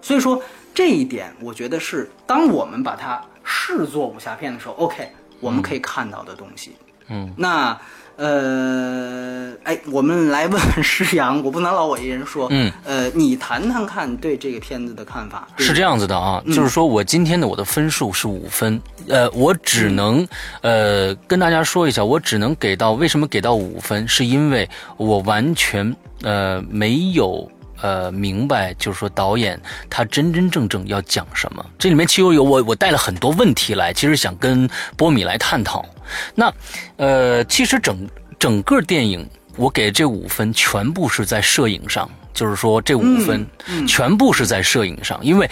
B: 所以说这一点，我觉得是当我们把它视作武侠片的时候，OK，我们可以看到的东西。
A: 嗯，
B: 那。呃，哎，我们来问 施阳，我不能老我一人说。
A: 嗯，
B: 呃，你谈谈看对这个片子的看法。
A: 是这样子的啊，就是说我今天的我的分数是五分，呃，我只能呃跟大家说一下，我只能给到为什么给到五分，是因为我完全呃没有呃明白，就是说导演他真真正正要讲什么。这里面其实有我我带了很多问题来，其实想跟波米来探讨。那，呃，其实整整个电影，我给这五分全部是在摄影上，就是说这五分全部是在摄影上，因为，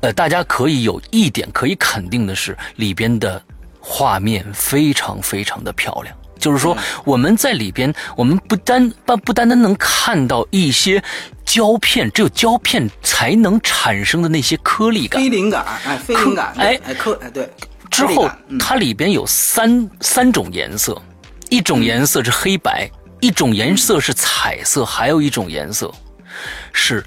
A: 呃，大家可以有一点可以肯定的是，里边的画面非常非常的漂亮，就是说我们在里边，我们不单不不单单能看到一些胶片，只有胶片才能产生的那些颗粒感、
B: 非灵感，哎，非灵感，哎，哎，颗，哎，对。
A: 之后，它里边有三三种颜色，一种颜色是黑白，一种颜色是彩色，还有一种颜色是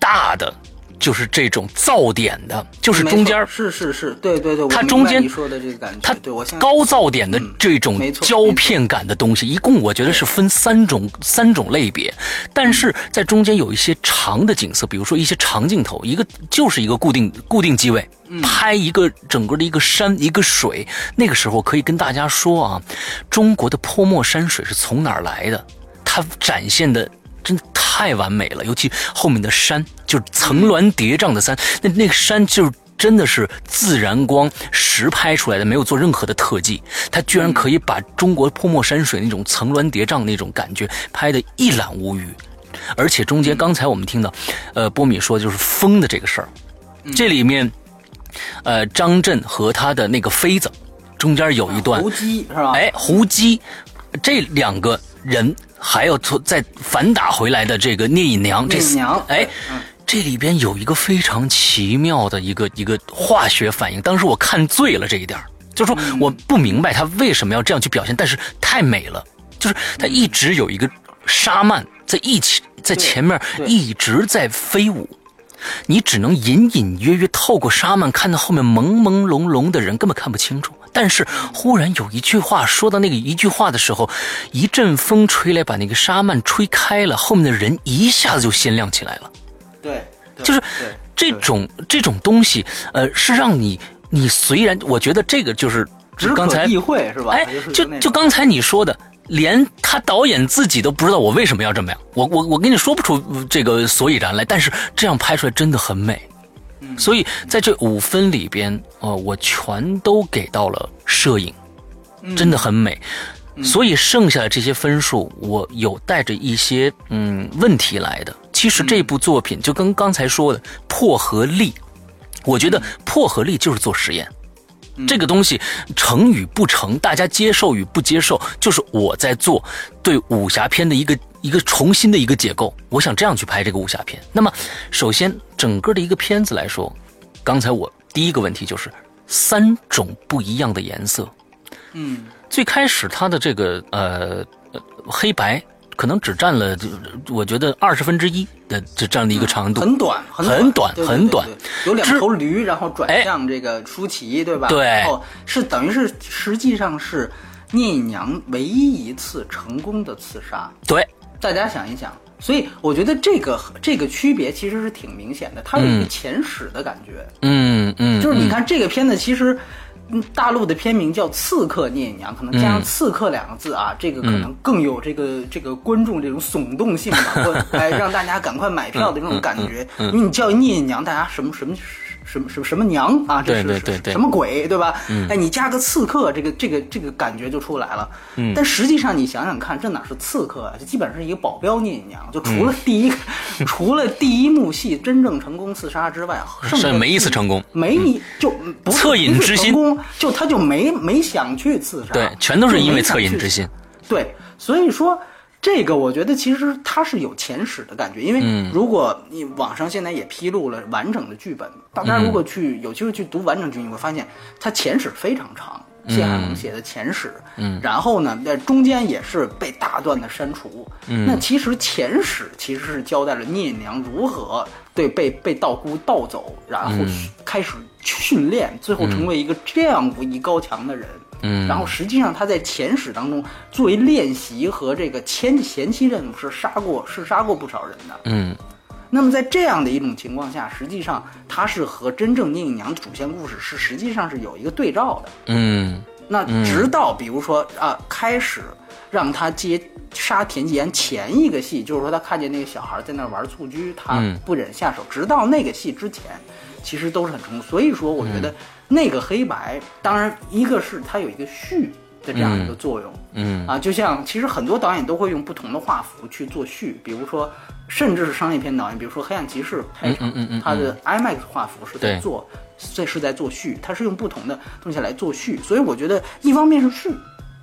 A: 大的就是这种噪点的，就是中间
B: 是是是对对对，
A: 它中间
B: 你说的这个感觉，
A: 它
B: 对我
A: 高噪点的这种胶片感的东西，一共我觉得是分三种三种类别，但是在中间有一些长的景色，比如说一些长镜头，一个就是一个固定固定机位，拍一个整个的一个山一个水，那个时候可以跟大家说啊，中国的泼墨山水是从哪儿来的？它展现的。真的太完美了，尤其后面的山，就是层峦叠嶂的山，那那个山就是真的是自然光实拍出来的，没有做任何的特技，它居然可以把中国泼墨山水那种层峦叠嶂那种感觉拍得一览无余，而且中间刚才我们听到，呃，波米说就是风的这个事儿，这里面，呃，张震和他的那个妃子中间有一段
B: 胡姬是吧？
A: 哎，胡姬这两个人。还有从再反打回来的这个聂隐娘，这
B: 娘
A: 哎，这里边有一个非常奇妙的一个一个化学反应。当时我看醉了这一点就是说我不明白他为什么要这样去表现，但是太美了。就是他一直有一个沙曼在一起在前面一直在飞舞，你只能隐隐约约透过沙曼看到后面朦朦胧胧的人，根本看不清楚。但是忽然有一句话说到那个一句话的时候，一阵风吹来，把那个沙幔吹开了，后面的人一下子就鲜亮起来了。
B: 对，
A: 就是这种这种东西，呃，是让你你虽然我觉得这个就是刚才
B: 意会是吧？
A: 哎，就就刚才你说的，连他导演自己都不知道我为什么要这么样，我我我跟你说不出这个所以然来，但是这样拍出来真的很美。所以在这五分里边，呃，我全都给到了摄影，真的很美。所以剩下的这些分数，我有带着一些嗯问题来的。其实这部作品就跟刚才说的破和立，我觉得破和立就是做实验。这个东西成与不成，大家接受与不接受，就是我在做对武侠片的一个一个重新的一个解构。我想这样去拍这个武侠片。那么，首先整个的一个片子来说，刚才我第一个问题就是三种不一样的颜色。
B: 嗯，
A: 最开始它的这个呃黑白。可能只占了，我觉得二十分之一的这这样的一个长度，
B: 很短，
A: 很短，很短。
B: 有两头驴，然后转向这个舒淇，对吧？
A: 对，
B: 是等于是实际上是聂隐娘唯一一次成功的刺杀。
A: 对，
B: 大家想一想，所以我觉得这个这个区别其实是挺明显的，它有一个前史的感觉。
A: 嗯嗯，
B: 就是你看这个片子其实。嗯，大陆的片名叫《刺客聂隐娘》，可能加上“刺客”两个字啊，这个可能更有这个这个观众这种耸动性吧，或哎让大家赶快买票的这种感觉。因为你叫聂隐娘，大家什么什么。什么什么什么娘啊？这是什么鬼，对吧？哎，你加个刺客，这个这个这个感觉就出来了。但实际上你想想看，这哪是刺客啊？这基本上是一个保镖聂隐娘。就除了第一，除了第一幕戏真正成功刺杀之外，剩下
A: 没一次成功，
B: 没一就不
A: 恻隐之心，
B: 就他就没没想去刺杀。
A: 对，全都是因为恻隐之心。
B: 对，所以说。这个我觉得其实它是有前史的感觉，因为如果你网上现在也披露了完整的剧本，大家如果去有机会去读完整剧，你会发现它前史非常长，谢海龙写的前史，
A: 嗯，
B: 然后呢，在中间也是被大段的删除，
A: 嗯，
B: 那其实前史其实是交代了聂隐娘如何对被被道姑盗走，然后开始训练，最后成为一个这样武艺高强的人。
A: 嗯，
B: 然后实际上他在前史当中作为练习和这个前前期任务是杀过是杀过不少人的。
A: 嗯，
B: 那么在这样的一种情况下，实际上他是和真正聂隐娘的主线故事是实际上是有一个对照的。
A: 嗯，
B: 那直到比如说啊，开始让他接杀田季言前一个戏，就是说他看见那个小孩在那玩蹴鞠，他不忍下手。直到那个戏之前，其实都是很成功。所以说，我觉得。那个黑白，当然一个是它有一个序的这样一个作用，
A: 嗯
B: 啊，就像其实很多导演都会用不同的画幅去做序，比如说甚至是商业片导演，比如说《黑暗骑士》开场，他的 IMAX 画幅是在做，这是在做序，他是用不同的东西来做序，所以我觉得一方面是序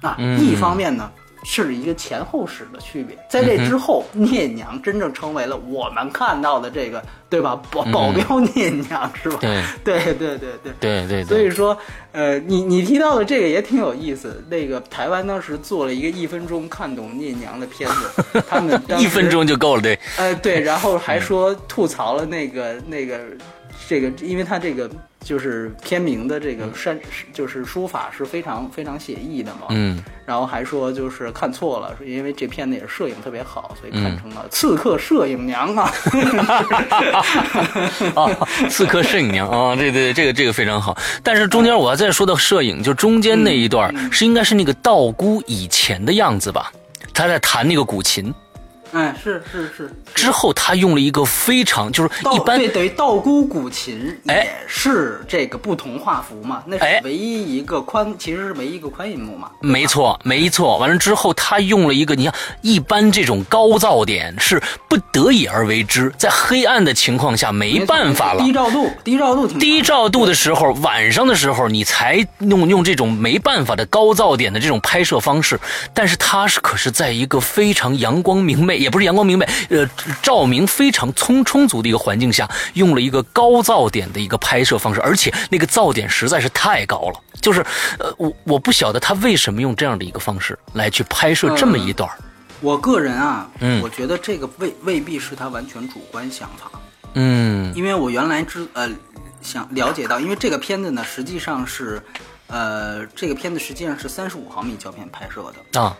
B: 啊，一方面呢是一个前后史的区别。在这之后，聂隐娘真正成为了我们看到的这个，对吧？保保镖聂隐娘是吧？
A: 对
B: 对对对对
A: 对对。
B: 所以说，呃，你你提到的这个也挺有意思。那个台湾当时做了一个一分钟看懂聂隐娘的片子，他们
A: 一分钟就够了，对。
B: 呃，对，然后还说吐槽了那个那个这个，因为他这个。就是片名的这个删，就是书法是非常非常写意的嘛。
A: 嗯。
B: 然后还说就是看错了，是因为这片子也是摄影特别好，所以看成了《刺客摄影娘》啊。
A: 啊，刺客摄影娘啊，对对，这个这个非常好。但是中间我要再说到摄影，就中间那一段是应该是那个道姑以前的样子吧？他在弹那个古琴。
B: 哎，是是是。
A: 之后他用了一个非常就是一般
B: 对等于道姑古琴也是这个不同画幅嘛，那是唯一一个宽，其实是唯一一个宽银幕嘛。
A: 没错没错，完了之后他用了一个，你看一般这种高噪点是不得已而为之，在黑暗的情况下没办法了。
B: 低照度低照度
A: 低照度的时候，晚上的时候你才用用这种没办法的高噪点的这种拍摄方式，但是他是可是在一个非常阳光明媚。也不是阳光明媚，呃，照明非常充充足的一个环境下，用了一个高噪点的一个拍摄方式，而且那个噪点实在是太高了。就是，呃，我我不晓得他为什么用这样的一个方式来去拍摄这么一段。
B: 我个人啊，嗯，我觉得这个未未必是他完全主观想法。
A: 嗯，
B: 因为我原来知呃想了解到，因为这个片子呢，实际上是，呃，这个片子实际上是三十五毫米胶片拍摄的
A: 啊。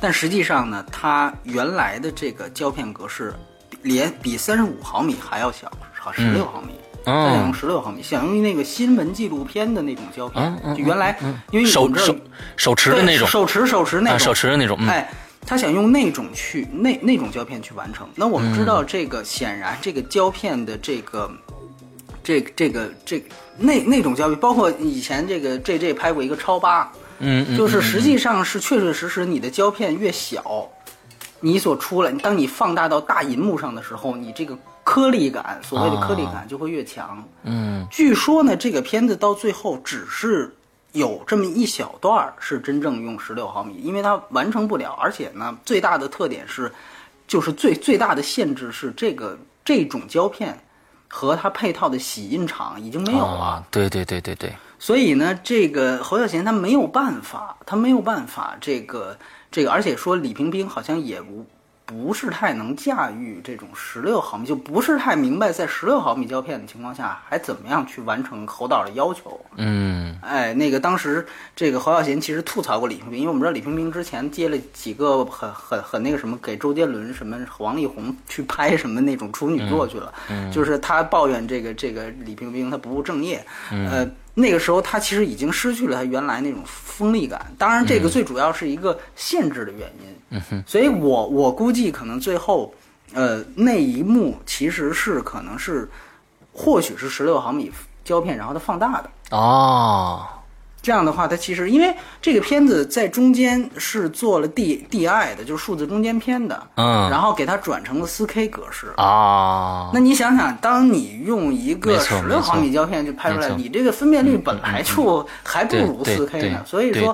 B: 但实际上呢，它原来的这个胶片格式，连比三十五毫米还要小，好十六毫米。它想用十六毫米，想用那个新闻纪录片的那种胶片。就原来因为
A: 手手手持的那种，
B: 手持手持那种，
A: 手持的那种。
B: 哎，他想用那种去那那种胶片去完成。那我们知道，这个显然这个胶片的这个这这个这那那种胶片，包括以前这个 J J 拍过一个超八。
A: 嗯，
B: 就是实际上是确确实实，你的胶片越小，你所出来，当你放大到大银幕上的时候，你这个颗粒感，所谓的颗粒感就会越强。
A: 嗯，
B: 据说呢，这个片子到最后只是有这么一小段是真正用十六毫米，因为它完成不了，而且呢，最大的特点是，就是最最大的限制是这个这种胶片和它配套的洗印厂已经没有了。
A: 对对对对对。
B: 所以呢，这个侯孝贤他没有办法，他没有办法，这个这个，而且说李冰冰好像也不不是太能驾驭这种十六毫米，就不是太明白在十六毫米胶片的情况下还怎么样去完成侯导的要求。
A: 嗯，
B: 哎，那个当时这个侯孝贤其实吐槽过李冰冰，因为我们知道李冰冰之前接了几个很很很那个什么，给周杰伦什么王力宏去拍什么那种处女作去了，就是他抱怨这个这个李冰冰他不务正业，呃。那个时候，他其实已经失去了他原来那种锋利感。当然，这个最主要是一个限制的原
A: 因。
B: 所以我我估计可能最后，呃，那一幕其实是可能是，或许是十六毫米胶片，然后它放大的。
A: 哦。
B: 这样的话，它其实因为这个片子在中间是做了 D D I 的，就是数字中间片的，
A: 嗯，
B: 然后给它转成了四 K 格式。
A: 啊。
B: 那你想想，当你用一个十六毫米胶片去拍出来，你这个分辨率本来就还不如四 K 呢，所以说。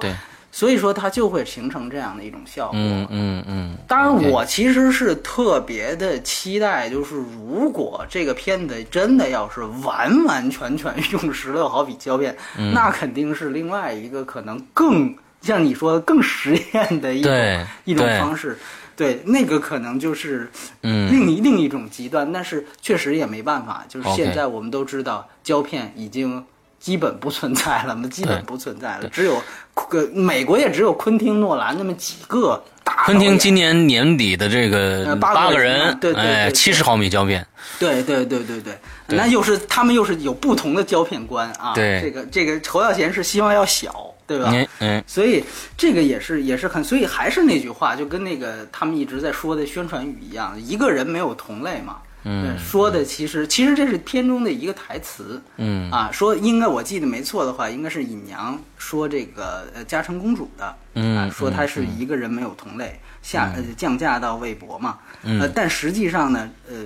B: 所以说它就会形成这样的一种效果。
A: 嗯嗯嗯。
B: 当然，我其实是特别的期待，就是如果这个片子真的要是完完全全用十六毫米胶片，那肯定是另外一个可能更像你说的更实验的一种一种方式。对，那个可能就是另一另一种极端，但是确实也没办法。就是现在我们都知道，胶片已经。基本不存在了嘛，基本不存在了。只有，呃，美国也只有昆汀·诺兰那么几个大。
A: 昆汀今年年底的这个八
B: 个
A: 人，
B: 对对，
A: 七十毫米胶片。
B: 对对对对对，那又是他们又是有不同的胶片观啊。
A: 对，
B: 这个这个侯孝贤是希望要小，对吧？
A: 嗯。
B: 所以这个也是也是很，所以还是那句话，就跟那个他们一直在说的宣传语一样，一个人没有同类嘛。
A: 嗯，
B: 说的其实其实这是片中的一个台词，
A: 嗯。
B: 啊，说应该我记得没错的话，应该是尹娘说这个呃嘉诚公主的，
A: 嗯，啊
B: 说她是一个人没有同类，下呃降价到魏博嘛，呃，但实际上呢，呃，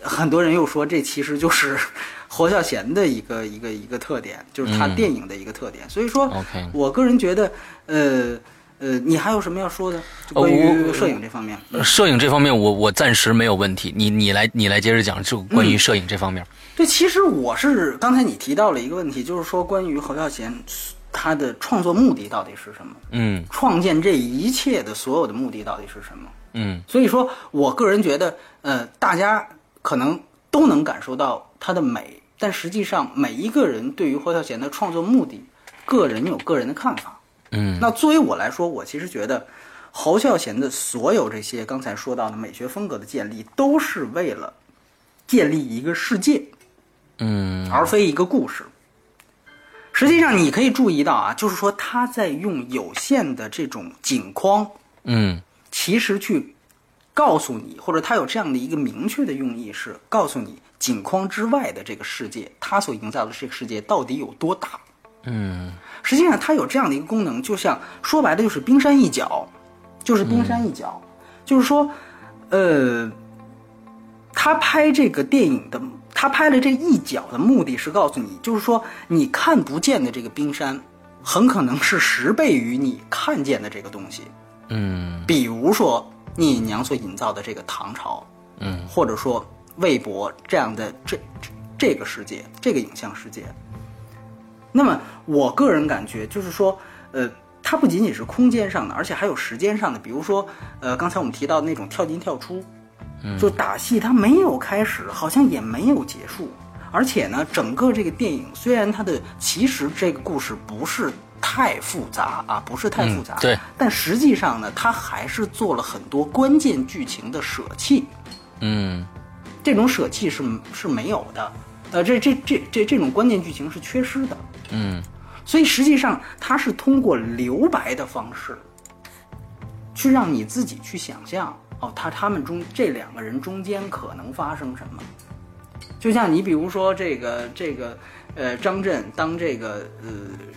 B: 很多人又说这其实就是 侯孝贤的一个一个一个特点，就是他电影的一个特点，所以说
A: ，，OK，
B: 我个人觉得，呃。呃，你还有什么要说的？关于摄影这方面？
A: 摄影这方面，我我暂时没有问题。你你来你来接着讲，就关于摄影这方面。
B: 对，其实我是刚才你提到了一个问题，就是说关于侯孝贤他的创作目的到底是什么？
A: 嗯，
B: 创建这一切的所有的目的到底是什么？
A: 嗯，
B: 所以说我个人觉得，呃，大家可能都能感受到他的美，但实际上每一个人对于侯孝贤的创作目的，个人有个人的看法。
A: 嗯，
B: 那作为我来说，我其实觉得侯孝贤的所有这些刚才说到的美学风格的建立，都是为了建立一个世界，
A: 嗯，
B: 而非一个故事。实际上，你可以注意到啊，就是说他在用有限的这种景框，
A: 嗯，
B: 其实去告诉你，或者他有这样的一个明确的用意，是告诉你景框之外的这个世界，他所营造的这个世界到底有多大。
A: 嗯，
B: 实际上它有这样的一个功能，就像说白了就是冰山一角，就是冰山一角，就是说，呃，他拍这个电影的，他拍了这一角的目的是告诉你，就是说你看不见的这个冰山，很可能是十倍于你看见的这个东西。
A: 嗯，
B: 比如说聂隐娘所营造的这个唐朝，
A: 嗯，
B: 或者说魏博这样的这这这个世界，这个影像世界。那么，我个人感觉就是说，呃，它不仅仅是空间上的，而且还有时间上的。比如说，呃，刚才我们提到的那种跳进跳出，就打戏，它没有开始，好像也没有结束。而且呢，整个这个电影虽然它的其实这个故事不是太复杂啊，不是太复杂，
A: 对，
B: 但实际上呢，它还是做了很多关键剧情的舍弃。
A: 嗯，
B: 这种舍弃是是没有的，呃，这这这这这种关键剧情是缺失的。
A: 嗯，
B: 所以实际上它是通过留白的方式，去让你自己去想象哦，他他们中这两个人中间可能发生什么。就像你比如说这个这个呃张震，当这个呃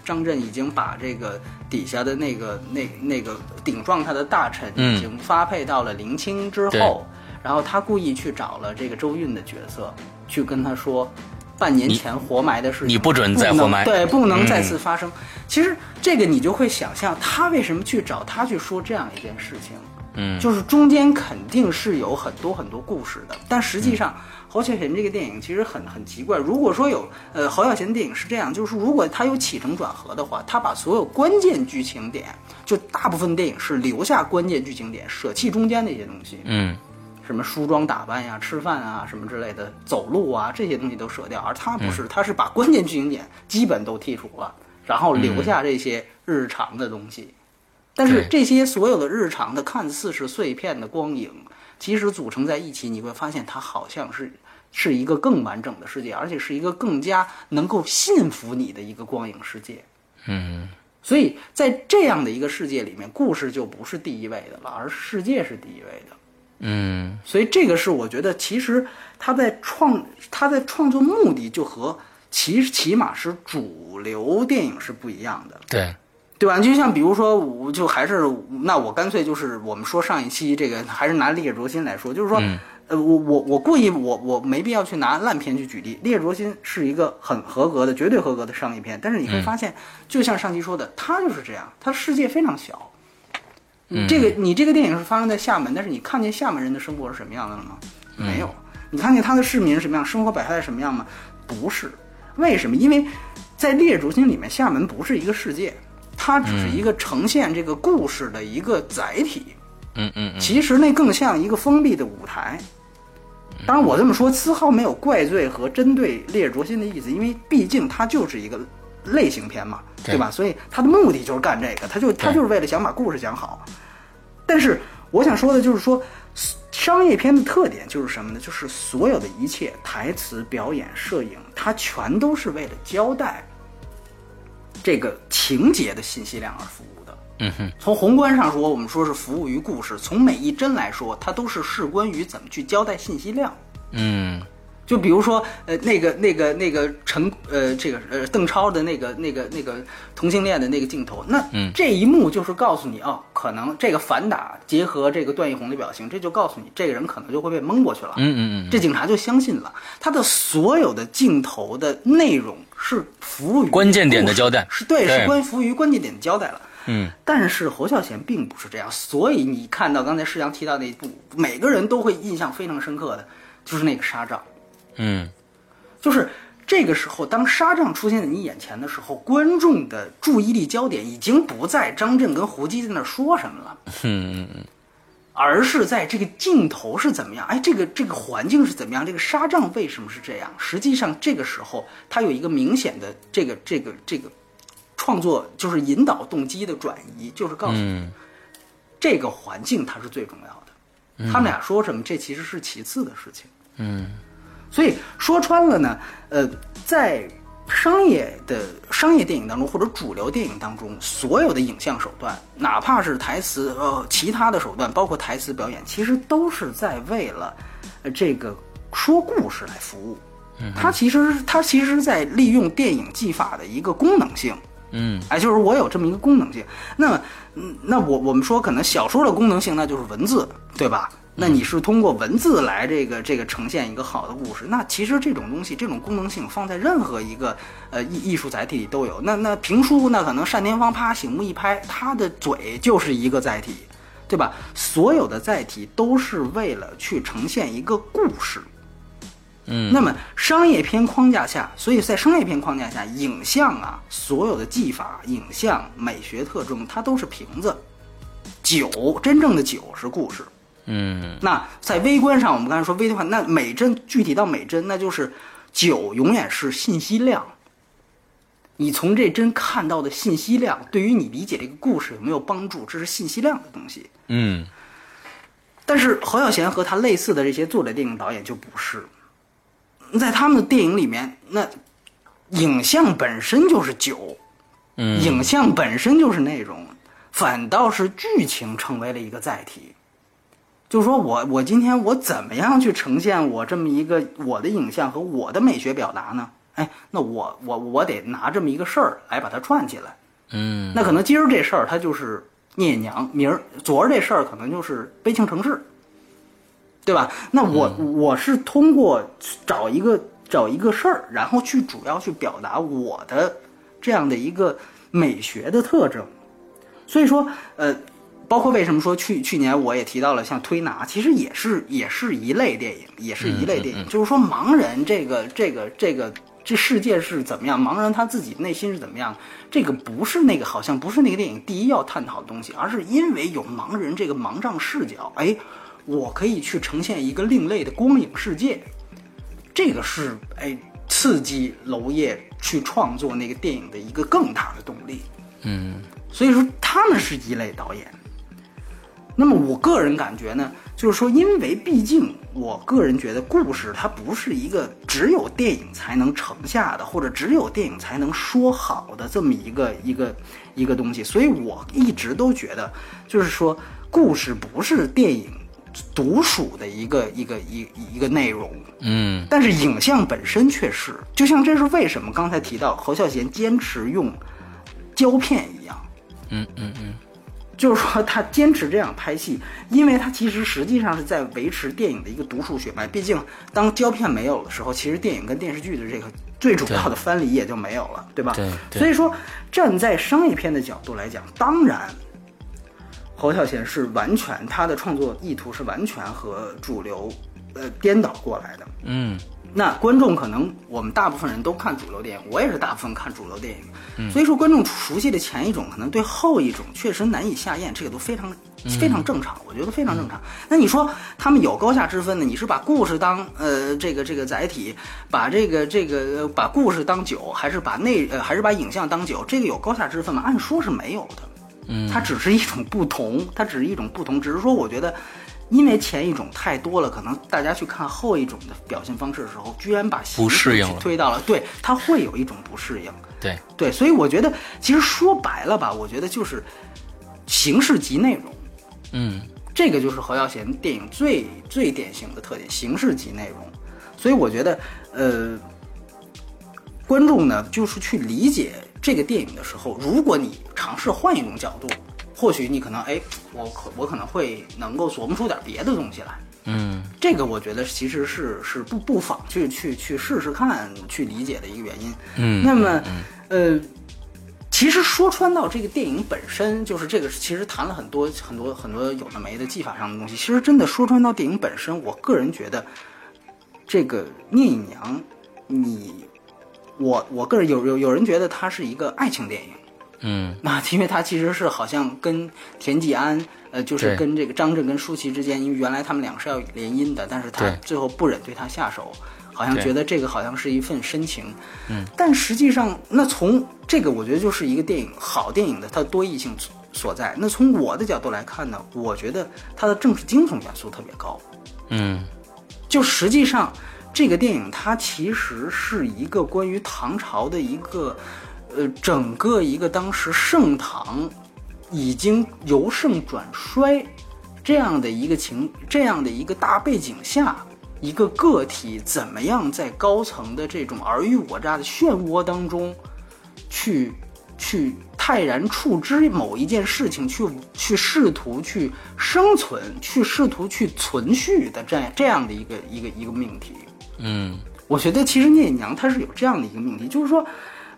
B: 张震已经把这个底下的那个那那个顶撞他的大臣
A: 嗯
B: 已经发配到了临清之
A: 对
B: 后，然后他故意去找了这个周韵的角色，去跟他说。半年前活埋的事情，
A: 你不准再活埋
B: 对，不能再
A: 嗯
B: 次发生。其实这个你就会想象，他为什么去找他去说这样一件事情，
A: 嗯，
B: 就是中间肯定是有很多很多故事的。但实际上，侯孝贤这个电影其实很很奇怪。如果说有呃侯孝贤的电影是这样，就是如果他有起承转合的话，他把所有关键剧情点，就大部分电影是留下关键剧情点，舍弃中间那些东西。
A: 嗯，
B: 什么梳妆打扮呀、吃饭啊什么之类的，走路啊这些东西都舍掉，而他不是，他是把关键剧情点基本都剔除了，然后留下这些日常的东西。但是这些所有的日常的看似是碎片的光影，其实组成在一起，你会发现它好像是是一个更完整的世界，而且是一个更加能够信服你的一个光影世界。
A: 嗯，
B: 所以在这样的一个世界里面，故事就不是第一位的了，而世界是第一位的。
A: 嗯，
B: 所以这个是我觉得，其实他在创他在创作目的就和起起码是主流电影是不一样的，
A: 对，
B: 对吧？就像比如说，我就还是那我干脆就是我们说上一期这个还是拿《烈日灼心》来说，就是说，呃，我我我故意我我没必要去拿烂片去举例，《烈日灼心》是一个很合格的、绝对合格的商业片，但是你会发现，就像上期说的，它就是这样，它世界非常小。你这个你这个电影是发生在厦门，但是你看见厦门人的生活是什么样的了吗？没有。你看见他的市民是什么样，生活百态是什么样吗？不是。为什么？因为在《烈日灼心》里面，厦门不是一个世界，它只是一个呈现这个故事的一个载体。
A: 嗯嗯嗯，
B: 其实那更像一个封闭的舞台。当然，我这么说丝毫没有怪罪和针对《烈日灼心》的意思，因为毕竟它就是一个类型片嘛，
A: 对
B: 对吧？所以他的目的就是干这个，他就他就是为了想把故事讲好。但是我想说的就是说，商业片的特点就是什么呢？就是所有的一切台词、表演、摄影，它全都是为了交代这个情节的信息量而服务的。
A: 嗯哼，
B: 从宏观上说，我们说是服务于故事；从每一帧来说，它都是事关于怎么去交代信息量。
A: 嗯
B: 就比如说，呃，那个、那个、那个陈，呃，这个呃，邓超的那个、那个、那个同性恋的那个镜头，那这一幕就是告诉你，哦，可能这个反打结合这个段奕宏的表情，这就告诉你，这个人可能就会被蒙过去了。
A: 嗯嗯嗯，
B: 这警察就相信了，他的所有的镜头的内容是服务于
A: 关键点的交代
B: 是对，
A: 对
B: 是关服务于关键点的交代了。
A: 嗯，
B: 但是侯孝贤并不是这样，所以你看到刚才世阳提到那一部，每个人都会印象非常深刻的，就是那个沙帐。
A: 嗯，
B: 就是这个时候，当沙帐出现在你眼前的时候，观众的注意力焦点已经不在张震跟胡姬在那说什么了。
A: 嗯嗯嗯。
B: 而是在这个镜头是怎么样？哎，这个这个环境是怎么样？这个沙帐为什么是这样？实际上，这个时候它有一个明显的这个这个这个创作，就是引导动机的转移，就是告诉你，这个环境它是最重要的。他们俩说什么，这其实是其次的事情。
A: 嗯，
B: 所以说穿了呢，呃，在。商业的商业电影当中，或者主流电影当中，所有的影像手段，哪怕是台词，呃，其他的手段，包括台词表演，其实都是在为了，呃，这个说故事来服务。
A: 嗯，
B: 它其实它其实在利用电影技法的一个功能性。
A: 嗯，
B: 哎，就是我有这么一个功能性。那么，嗯，那我我们说，可能小说的功能性，那就是文字，对吧？那你是通过文字来这个这个呈现一个好的故事，那其实这种东西这种功能性放在任何一个呃艺艺术载体里都有。那那评书那可能单田芳啪醒目一拍，他的嘴就是一个载体，对吧？所有的载体都是为了去呈现一个故事。
A: 嗯，
B: 那么商业片框架下，所以在商业片框架下，影像啊，所有的技法、影像美学特征，它都是瓶子。酒真正的酒是故事。
A: 嗯，
B: 那在微观上，我们刚才说微观，那美帧具体到美帧，那就是酒永远是信息量。你从这帧看到的信息量，对于你理解这个故事有没有帮助？这是信息量的东西。
A: 嗯，
B: 但是侯孝贤和他类似的这些作者电影导演就不是，在他们的电影里面，那影像本身就是酒，
A: 嗯，
B: 影像本身就是内容，反倒是剧情成为了一个载体。就是说我我今天我怎么样去呈现我这么一个我的影像和我的美学表达呢？哎，那我我我得拿这么一个事儿来把它串起来。
A: 嗯，
B: 那可能今儿这事儿它就是聂隐娘，明儿昨儿这事儿可能就是悲情城市，对吧？那我我是通过找一个找一个事儿，然后去主要去表达我的这样的一个美学的特征。所以说，呃。包括为什么说去去年我也提到了像推拿，其实也是也是一类电影，也是一类电影。就是说盲人这个这个这个这世界是怎么样，盲人他自己内心是怎么样，这个不是那个好像不是那个电影第一要探讨的东西，而是因为有盲人这个盲障视角，哎，我可以去呈现一个另类的光影世界，这个是哎刺激娄烨去创作那个电影的一个更大的动力。
A: 嗯，
B: 所以说他们是一类导演。那么我个人感觉呢，就是说，因为毕竟我个人觉得故事它不是一个只有电影才能成下的，或者只有电影才能说好的这么一个一个一个东西，所以我一直都觉得，就是说，故事不是电影独属的一个一个一一个内容，
A: 嗯，
B: 但是影像本身却是，就像这是为什么刚才提到侯孝贤坚持用胶片一样，
A: 嗯嗯嗯。
B: 就是说，他坚持这样拍戏，因为他其实实际上是在维持电影的一个独树血脉。毕竟，当胶片没有的时候，其实电影跟电视剧的这个最主要的藩篱也就没有了，对吧？
A: 对。
B: 所以说，站在商业片的角度来讲，当然，侯孝贤是完全他的创作意图是完全和主流呃颠倒过来的。
A: 嗯。
B: 那观众可能我们大部分人都看主流电影，我也是大部分看主流电影，所以说观众熟悉的前一种，可能对后一种确实难以下咽，这个都非常非常正常，我觉得非常正常。那你说他们有高下之分呢？你是把故事当呃这个这个载体，把这个这个把故事当酒，还是把内呃还是把影像当酒？这个有高下之分吗？按说是没有的，
A: 嗯，
B: 它只是一种不同，它只是一种不同，只是说我觉得。因为前一种太多了，可能大家去看后一种的表现方式的时候，居然把
A: 不适应
B: 推到了，对他会有一种不适应。
A: 对
B: 对，所以我觉得其实说白了吧，我觉得就是形式及内容。
A: 嗯，
B: 这个就是何耀贤电影最最典型的特点，形式及内容。所以我觉得，呃，观众呢，就是去理解这个电影的时候，如果你尝试换一种角度。或许你可能哎，我可我可能会能够琢磨出点别的东西来。
A: 嗯，
B: 这个我觉得其实是是不不妨去去去试试看，去理解的一个原因。
A: 嗯，
B: 那么呃，其实说穿到这个电影本身，就是这个其实谈了很多很多很多有的没的技法上的东西。其实真的说穿到电影本身，我个人觉得，这个聂隐娘，你我我个人有有有人觉得它是一个爱情电影。
A: 嗯，
B: 那 因为他其实是好像跟田季安，呃，就是跟这个张震跟舒淇之间，因为原来他们两个是要联姻的，但是他最后不忍对他下手，好像觉得这个好像是一份深情。
A: 嗯，
B: 但实际上，那从这个我觉得就是一个电影好电影的它多义性所在。那从我的角度来看呢，我觉得它的政治惊悚元素特别高。
A: 嗯，
B: 就实际上这个电影它其实是一个关于唐朝的一个。呃，整个一个当时盛唐已经由盛转衰这样的一个情，这样的一个大背景下，一个个体怎么样在高层的这种尔虞我诈的漩涡当中，去去泰然处之某一件事情，去去试图去生存，去试图去存续的这样这样的一个一个一个命题。
A: 嗯，
B: 我觉得其实聂隐娘她是有这样的一个命题，就是说。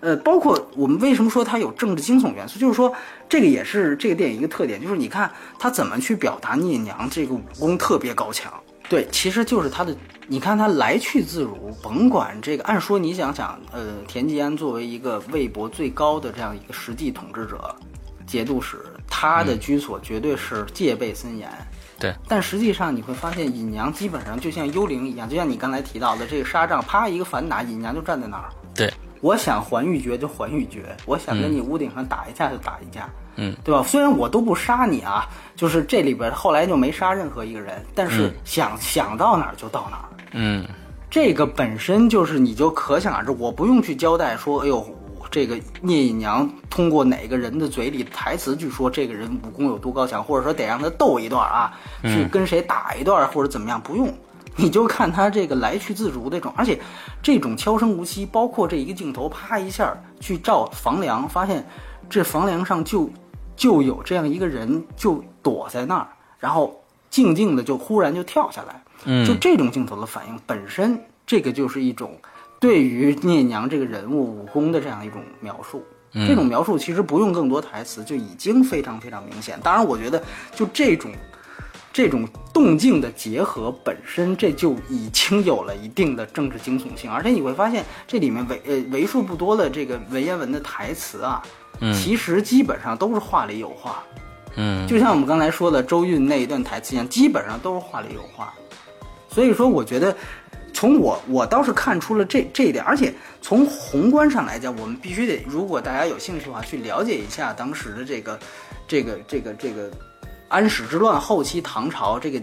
B: 呃，包括我们为什么说它有政治惊悚元素，就是说这个也是这个电影一个特点，就是你看他怎么去表达聂娘这个武功特别高强，对，其实就是他的，你看他来去自如，甭管这个，按说你想想，呃，田季安作为一个魏博最高的这样一个实际统治者，节度使，他的居所绝对是戒备森严，
A: 对，
B: 但实际上你会发现尹娘基本上就像幽灵一样，就像你刚才提到的这个沙帐，啪一个反打，尹娘就站在那儿，
A: 对。
B: 我想还玉珏就还玉珏，我想跟你屋顶上打一架就打一架，
A: 嗯，
B: 对吧？虽然我都不杀你啊，就是这里边后来就没杀任何一个人，但是想想到哪儿就到哪儿，
A: 嗯，
B: 这个本身就是你就可想而知，我不用去交代说，哎呦，这个聂隐娘通过哪个人的嘴里台词去说这个人武功有多高强，或者说得让他斗一段啊，去跟谁打一段或者怎么样，不用。你就看他这个来去自如那种，而且这种悄声无息，包括这一个镜头，啪一下去照房梁，发现这房梁上就就有这样一个人就躲在那儿，然后静静的就忽然就跳下来，
A: 嗯，
B: 就这种镜头的反应本身，这个就是一种对于聂娘这个人物武功的这样一种描述，这种描述其实不用更多台词就已经非常非常明显。当然，我觉得就这种。这种动静的结合本身，这就已经有了一定的政治惊悚性，而且你会发现这里面为呃为数不多的这个文言文的台词啊，
A: 嗯，
B: 其实基本上都是话里有话，
A: 嗯，
B: 就像我们刚才说的周韵那一段台词一样，基本上都是话里有话。所以说，我觉得从我我倒是看出了这这一点，而且从宏观上来讲，我们必须得，如果大家有兴趣的话，去了解一下当时的这个这个这个这个。安史之乱后期，唐朝这个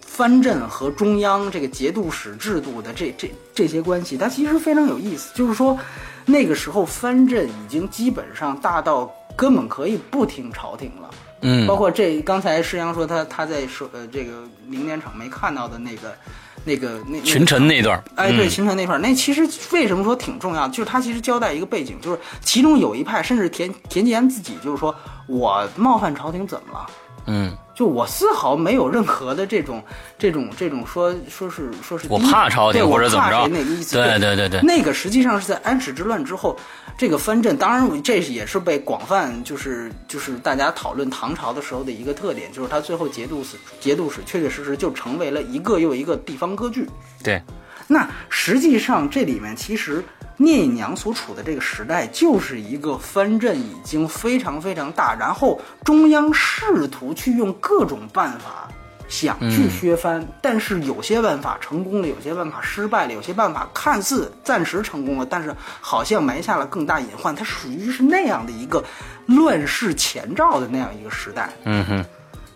B: 藩镇和中央这个节度使制度的这这这些关系，它其实非常有意思。就是说，那个时候藩镇已经基本上大到根本可以不听朝廷了。
A: 嗯，
B: 包括这刚才施阳说他他在说呃这个明年场没看到的那个那个那
A: 群臣那段，
B: 哎对群臣那块儿，那其实为什么说挺重要的？就是他其实交代一个背景，就是其中有一派，甚至田田季安自己就是说我冒犯朝廷怎么了？
A: 嗯，
B: 就我丝毫没有任何的这种、这种、这种说说是说是
A: 我怕朝廷或者怎么着
B: 那个意思。
A: 对对对对，
B: 那个实际上是在安史之乱之后，这个藩镇，当然这也是被广泛就是就是大家讨论唐朝的时候的一个特点，就是他最后节度使节度使确确实实就成为了一个又一个地方割据。
A: 对，
B: 那实际上这里面其实。聂隐娘所处的这个时代，就是一个藩镇已经非常非常大，然后中央试图去用各种办法想去削藩，但是有些办法成功了，有些办法失败了，有些办法看似暂时成功了，但是好像埋下了更大隐患。它属于是那样的一个乱世前兆的那样一个时代。
A: 嗯哼，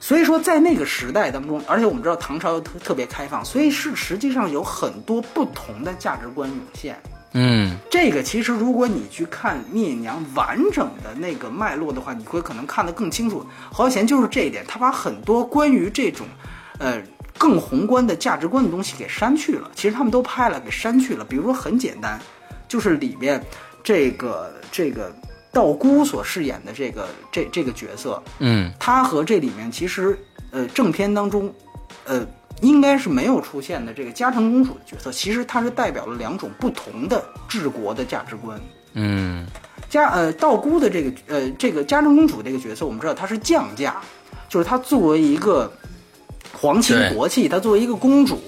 B: 所以说在那个时代当中，而且我们知道唐朝又特特别开放，所以是实际上有很多不同的价值观涌现。
A: 嗯，
B: 这个其实如果你去看聂隐娘完整的那个脉络的话，你会可能看得更清楚。侯孝贤就是这一点，他把很多关于这种，呃，更宏观的价值观的东西给删去了。其实他们都拍了，给删去了。比如说很简单，就是里面这个这个道姑所饰演的这个这这个角色，
A: 嗯，
B: 他和这里面其实呃正片当中，呃。应该是没有出现的这个嘉诚公主的角色，其实她是代表了两种不同的治国的价值观。
A: 嗯，
B: 嘉呃道姑的这个呃这个嘉诚公主这个角色，我们知道她是降价，就是她作为一个皇亲国戚，她作为一个公主。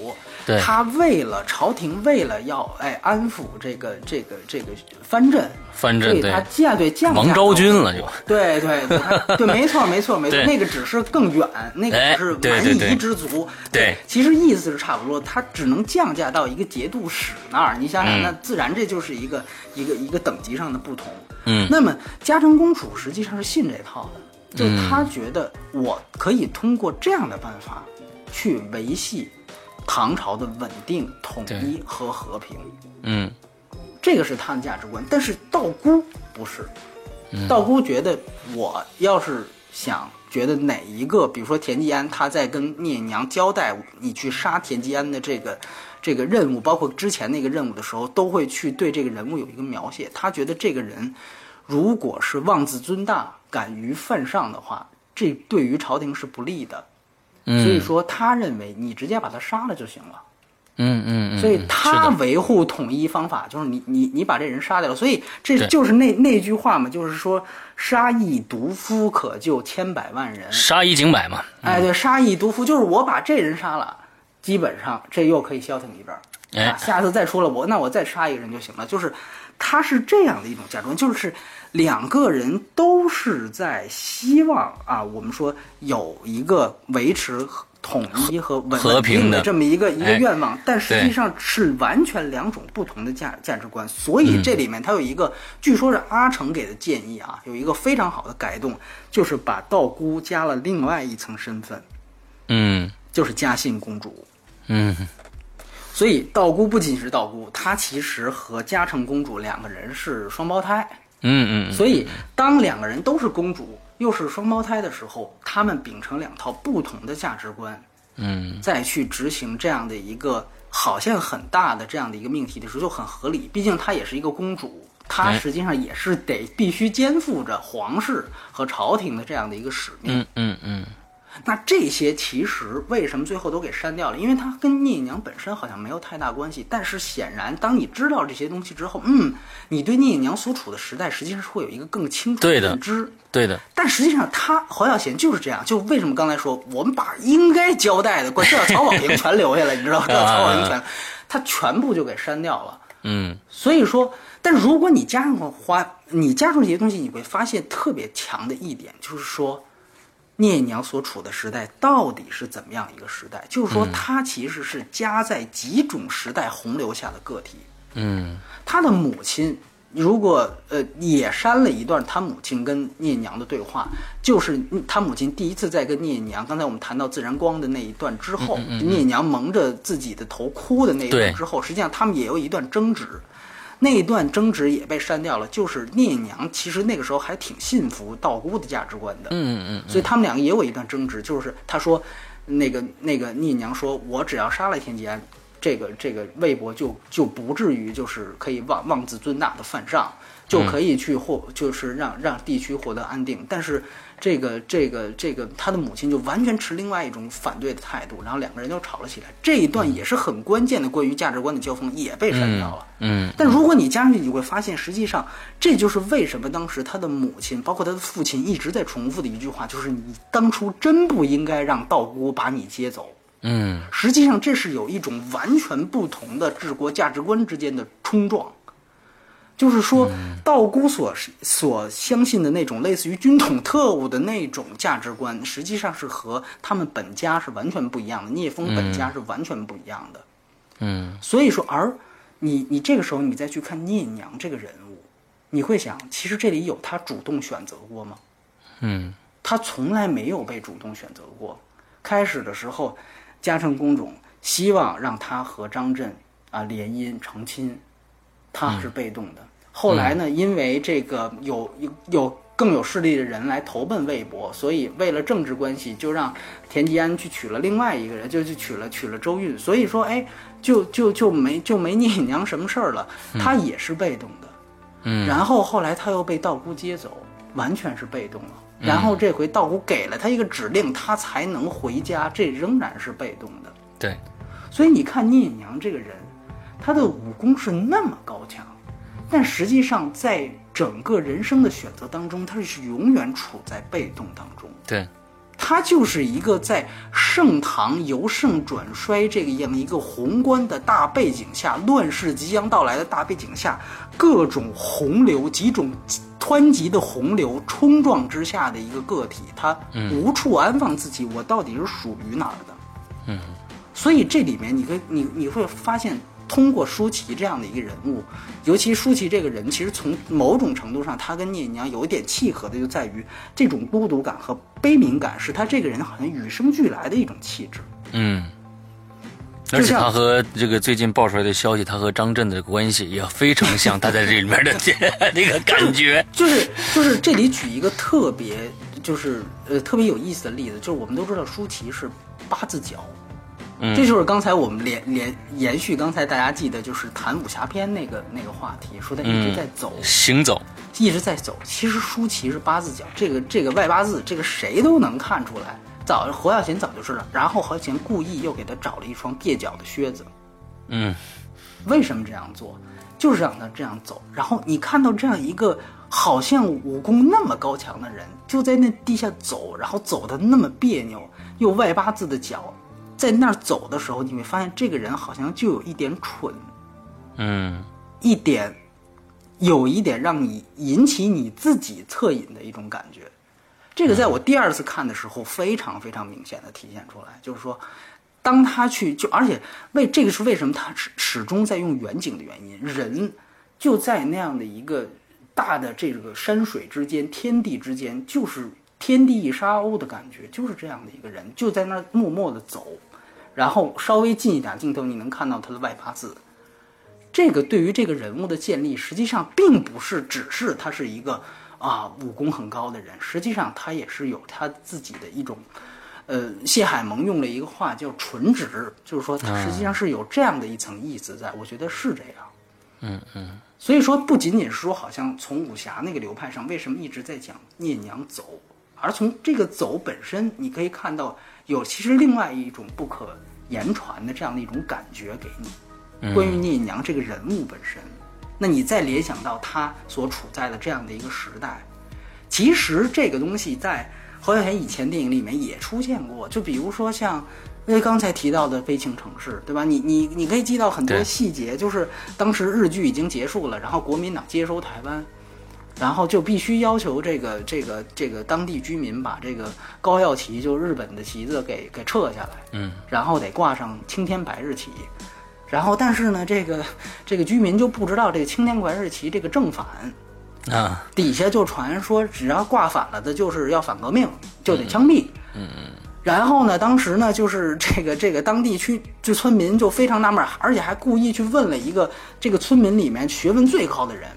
B: 他为了朝廷，为了要哎安抚这个这个这个藩镇，
A: 藩镇，
B: 对。他降对降
A: 王昭君了就，
B: 对对对，对，没错没错没错，那个只是更远，那个只是蛮夷之族，
A: 对，
B: 其实意思是差不多，他只能降价到一个节度使那儿，你想想，那自然这就是一个一个一个等级上的不同，
A: 嗯，
B: 那么嘉诚公主实际上是信这套的，就他觉得我可以通过这样的办法去维系。唐朝的稳定、统一和和平，
A: 嗯，
B: 这个是他的价值观。但是道姑不是，道姑觉得我要是想觉得哪一个，比如说田季安，他在跟聂娘交代你去杀田季安的这个这个任务，包括之前那个任务的时候，都会去对这个人物有一个描写。他觉得这个人如果是妄自尊大、敢于犯上的话，这对于朝廷是不利的。所以说，他认为你直接把他杀了就行了。
A: 嗯嗯。
B: 所以他维护统一方法就是你你你把这人杀掉了。所以这就是那那句话嘛，就是说杀一毒夫可救千百万人。
A: 杀一儆百嘛。
B: 哎，对，杀一毒夫就是我把这人杀了，基本上这又可以消停一阵儿。
A: 哎，
B: 下次再出了我，那我再杀一个人就行了。就是他是这样的一种价值观，就是两个人都是在希望啊，我们说有一个维持统一和稳定的这么一个一个愿望，但实际上是完全两种不同的价价值观。所以这里面他有一个，据说是阿成给的建议啊，有一个非常好的改动，就是把道姑加了另外一层身份，
A: 嗯，
B: 就是嘉信公主，
A: 嗯。
B: 所以道姑不仅是道姑，她其实和嘉诚公主两个人是双胞胎。
A: 嗯嗯。
B: 所以当两个人都是公主，又是双胞胎的时候，他们秉承两套不同的价值观，
A: 嗯，
B: 再去执行这样的一个好像很大的这样的一个命题的时候，就很合理。毕竟她也是一个公主，她实际上也是得必须肩负着皇室和朝廷的这样的一个使命。
A: 嗯嗯嗯。
B: 那这些其实为什么最后都给删掉了？因为它跟聂隐娘本身好像没有太大关系。但是显然，当你知道这些东西之后，嗯，你对聂隐娘所处的时代实际上是会有一个更清楚的认知。
A: 对的。
B: 但实际上，他黄小贤就是这样。就为什么刚才说我们把应该交代的，关这曹保平全留下来，你知道吗？曹保平全，他全部就给删掉了。
A: 嗯。
B: 所以说，但如果你加上花，你加上这些东西，你会发现特别强的一点就是说。聂娘所处的时代到底是怎么样一个时代？就是说，她其实是夹在几种时代洪流下的个体。
A: 嗯，
B: 她的母亲如果呃也删了一段她母亲跟聂娘的对话，就是她母亲第一次在跟聂娘，刚才我们谈到自然光的那一段之后，聂娘蒙着自己的头哭的那一段之后，实际上他们也有一段争执。那一段争执也被删掉了，就是聂隐娘其实那个时候还挺信服道姑的价值观的，
A: 嗯嗯嗯，
B: 所以他们两个也有一段争执，就是他说，那个那个聂隐娘说，我只要杀了田吉安，这个这个魏博就就不至于就是可以妄妄自尊大的犯上，就可以去获就是让让地区获得安定，但是。这个这个这个，他的母亲就完全持另外一种反对的态度，然后两个人就吵了起来。这一段也是很关键的关于价值观的交锋，也被删掉了。
A: 嗯，
B: 但如果你加上去，你会发现，实际上这就是为什么当时他的母亲，包括他的父亲一直在重复的一句话，就是你当初真不应该让道姑把你接走。
A: 嗯，
B: 实际上这是有一种完全不同的治国价值观之间的冲撞。就是说，道姑所所相信的那种类似于军统特务的那种价值观，实际上是和他们本家是完全不一样的。聂风本家是完全不一样的。
A: 嗯，
B: 所以说，而你你这个时候你再去看聂娘这个人物，你会想，其实这里有他主动选择过吗？
A: 嗯，
B: 他从来没有被主动选择过。开始的时候，嘉诚公主希望让他和张震啊联姻成亲，他是被动的。后来呢？因为这个有有有更有势力的人来投奔魏博，所以为了政治关系，就让田吉安去娶了另外一个人，就去娶了娶了周韵。所以说，哎，就就就没就没聂隐娘什么事儿了。他也是被动的。
A: 嗯。
B: 然后后来他又被道姑接走，完全是被动了。然后这回道姑给了他一个指令，他才能回家，这仍然是被动的。
A: 对。
B: 所以你看聂隐娘这个人，他的武功是那么高强。但实际上，在整个人生的选择当中，他是永远处在被动当中。
A: 对，
B: 他就是一个在盛唐由盛转衰这个样一个宏观的大背景下，乱世即将到来的大背景下，各种洪流、几种湍急的洪流冲撞之下的一个个体，他无处安放自己，我到底是属于哪儿的？
A: 嗯，
B: 所以这里面你可你你会发现。通过舒淇这样的一个人物，尤其舒淇这个人，其实从某种程度上，她跟聂隐娘有一点契合的，就在于这种孤独感和悲悯感，是她这个人好像与生俱来的一种气质。
A: 嗯，而且他和这个最近爆出来的消息，他和张震的关系也非常像，他在这里面的 那个感觉。
B: 就是就是这里举一个特别就是呃特别有意思的例子，就是我们都知道舒淇是八字脚。这就是刚才我们连连延续刚才大家记得就是谈武侠片那个那个话题，说他一直在走
A: 行走，
B: 一直在走。其实舒淇是八字脚，这个这个外八字，这个谁都能看出来。早侯孝贤早就知道，然后侯孝贤故意又给他找了一双蹩脚的靴子。
A: 嗯，
B: 为什么这样做？就是让他这样走。然后你看到这样一个好像武功那么高强的人，就在那地下走，然后走的那么别扭，又外八字的脚。在那儿走的时候，你会发现这个人好像就有一点蠢，
A: 嗯，
B: 一点，有一点让你引起你自己恻隐的一种感觉。这个在我第二次看的时候非常非常明显的体现出来，就是说，当他去就而且为这个是为什么他始始终在用远景的原因，人就在那样的一个大的这个山水之间、天地之间，就是天地一沙鸥的感觉，就是这样的一个人就在那儿默默的走。然后稍微近一点镜头，你能看到他的外八字。这个对于这个人物的建立，实际上并不是只是他是一个啊武功很高的人，实际上他也是有他自己的一种，呃，谢海萌用了一个话叫“纯直”，就是说他实际上是有这样的一层意思在。我觉得是这样。
A: 嗯嗯。
B: 所以说，不仅仅是说好像从武侠那个流派上，为什么一直在讲聂娘走，而从这个走本身，你可以看到。有其实另外一种不可言传的这样的一种感觉给你，关于聂隐娘这个人物本身，那你再联想到她所处在的这样的一个时代，其实这个东西在侯孝贤以前电影里面也出现过，就比如说像因为刚才提到的《悲情城市》，对吧？你你你可以记到很多细节，就是当时日剧已经结束了，然后国民党接收台湾。然后就必须要求这个这个这个当地居民把这个高耀旗，就日本的旗子给给撤下来，
A: 嗯，
B: 然后得挂上青天白日旗，然后但是呢，这个这个居民就不知道这个青天白日旗这个正反，
A: 啊，
B: 底下就传说只要挂反了的，就是要反革命，就得枪毙，
A: 嗯嗯，
B: 然后呢，当时呢，就是这个这个当地区就村民就非常纳闷，而且还故意去问了一个这个村民里面学问最高的人。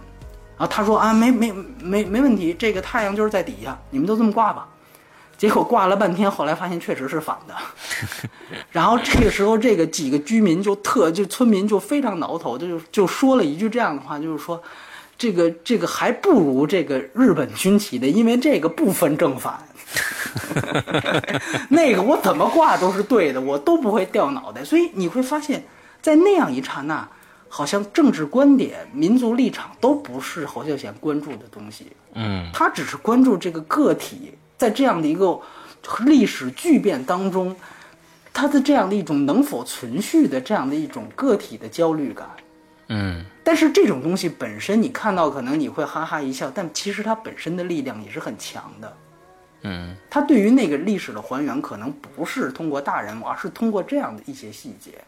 B: 然后他说啊，没没没没问题，这个太阳就是在底下，你们都这么挂吧。结果挂了半天，后来发现确实是反的。然后这个时候，这个几个居民就特就村民就非常挠头，就就说了一句这样的话，就是说，这个这个还不如这个日本军旗的，因为这个不分正反。那个我怎么挂都是对的，我都不会掉脑袋。所以你会发现在那样一刹那。好像政治观点、民族立场都不是侯孝贤关注的东西，
A: 嗯，
B: 他只是关注这个个体在这样的一个历史巨变当中，他的这样的一种能否存续的这样的一种个体的焦虑感，
A: 嗯，
B: 但是这种东西本身你看到可能你会哈哈一笑，但其实它本身的力量也是很强的，
A: 嗯，
B: 它对于那个历史的还原可能不是通过大人物，而是通过这样的一些细节。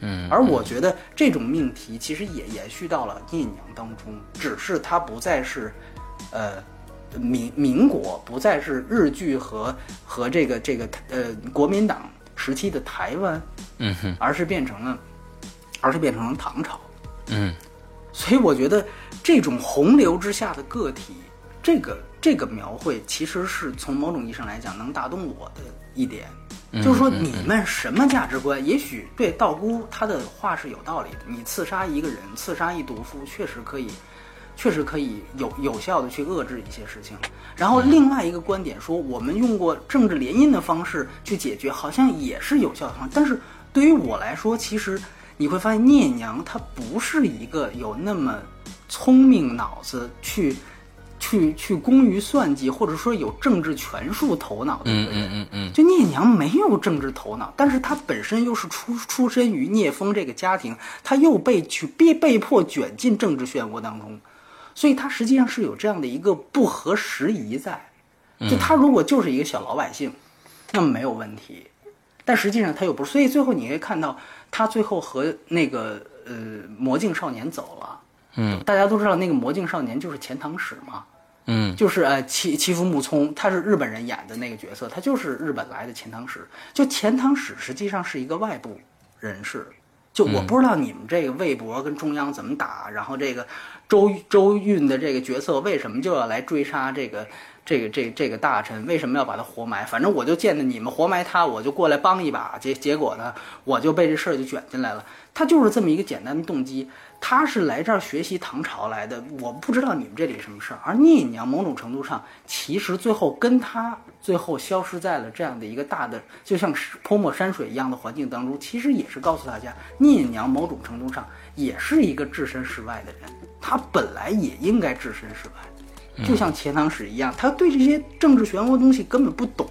A: 嗯，
B: 而我觉得这种命题其实也延续到了阴阳当中，只是它不再是，呃，民民国不再是日剧和和这个这个呃国民党时期的台湾，
A: 嗯哼，
B: 而是变成了，而是变成了唐朝，
A: 嗯，
B: 所以我觉得这种洪流之下的个体，这个这个描绘其实是从某种意义上来讲能打动我的一点。就是说，你们什么价值观？也许对道姑她的话是有道理的。你刺杀一个人，刺杀一毒妇，确实可以，确实可以有有效的去遏制一些事情。然后另外一个观点说，我们用过政治联姻的方式去解决，好像也是有效的方式。但是对于我来说，其实你会发现聂娘她不是一个有那么聪明脑子去。去去工于算计，或者说有政治权术头脑的一个
A: 人，嗯嗯嗯，
B: 就聂娘没有政治头脑，但是她本身又是出出身于聂风这个家庭，她又被去被被迫卷进政治漩涡当中，所以她实际上是有这样的一个不合时宜在。就她如果就是一个小老百姓，那么没有问题，但实际上她又不是，所以最后你可以看到她最后和那个呃魔镜少年走了。
A: 嗯，
B: 大家都知道那个魔镜少年就是钱塘史嘛，
A: 嗯，
B: 就是呃欺欺负木聪，他是日本人演的那个角色，他就是日本来的钱塘史。就钱塘史实际上是一个外部人士，就我不知道你们这个魏博跟中央怎么打，然后这个周周韵的这个角色为什么就要来追杀这个这个这这个大臣，为什么要把他活埋？反正我就见着你们活埋他，我就过来帮一把，结结果呢，我就被这事儿就卷进来了。他就是这么一个简单的动机。他是来这儿学习唐朝来的，我不知道你们这里什么事儿。而聂隐娘某种程度上，其实最后跟他最后消失在了这样的一个大的，就像泼墨山水一样的环境当中，其实也是告诉大家，聂隐娘某种程度上也是一个置身事外的人，他本来也应该置身事外，就像钱塘史一样，他对这些政治漩涡东西根本不懂。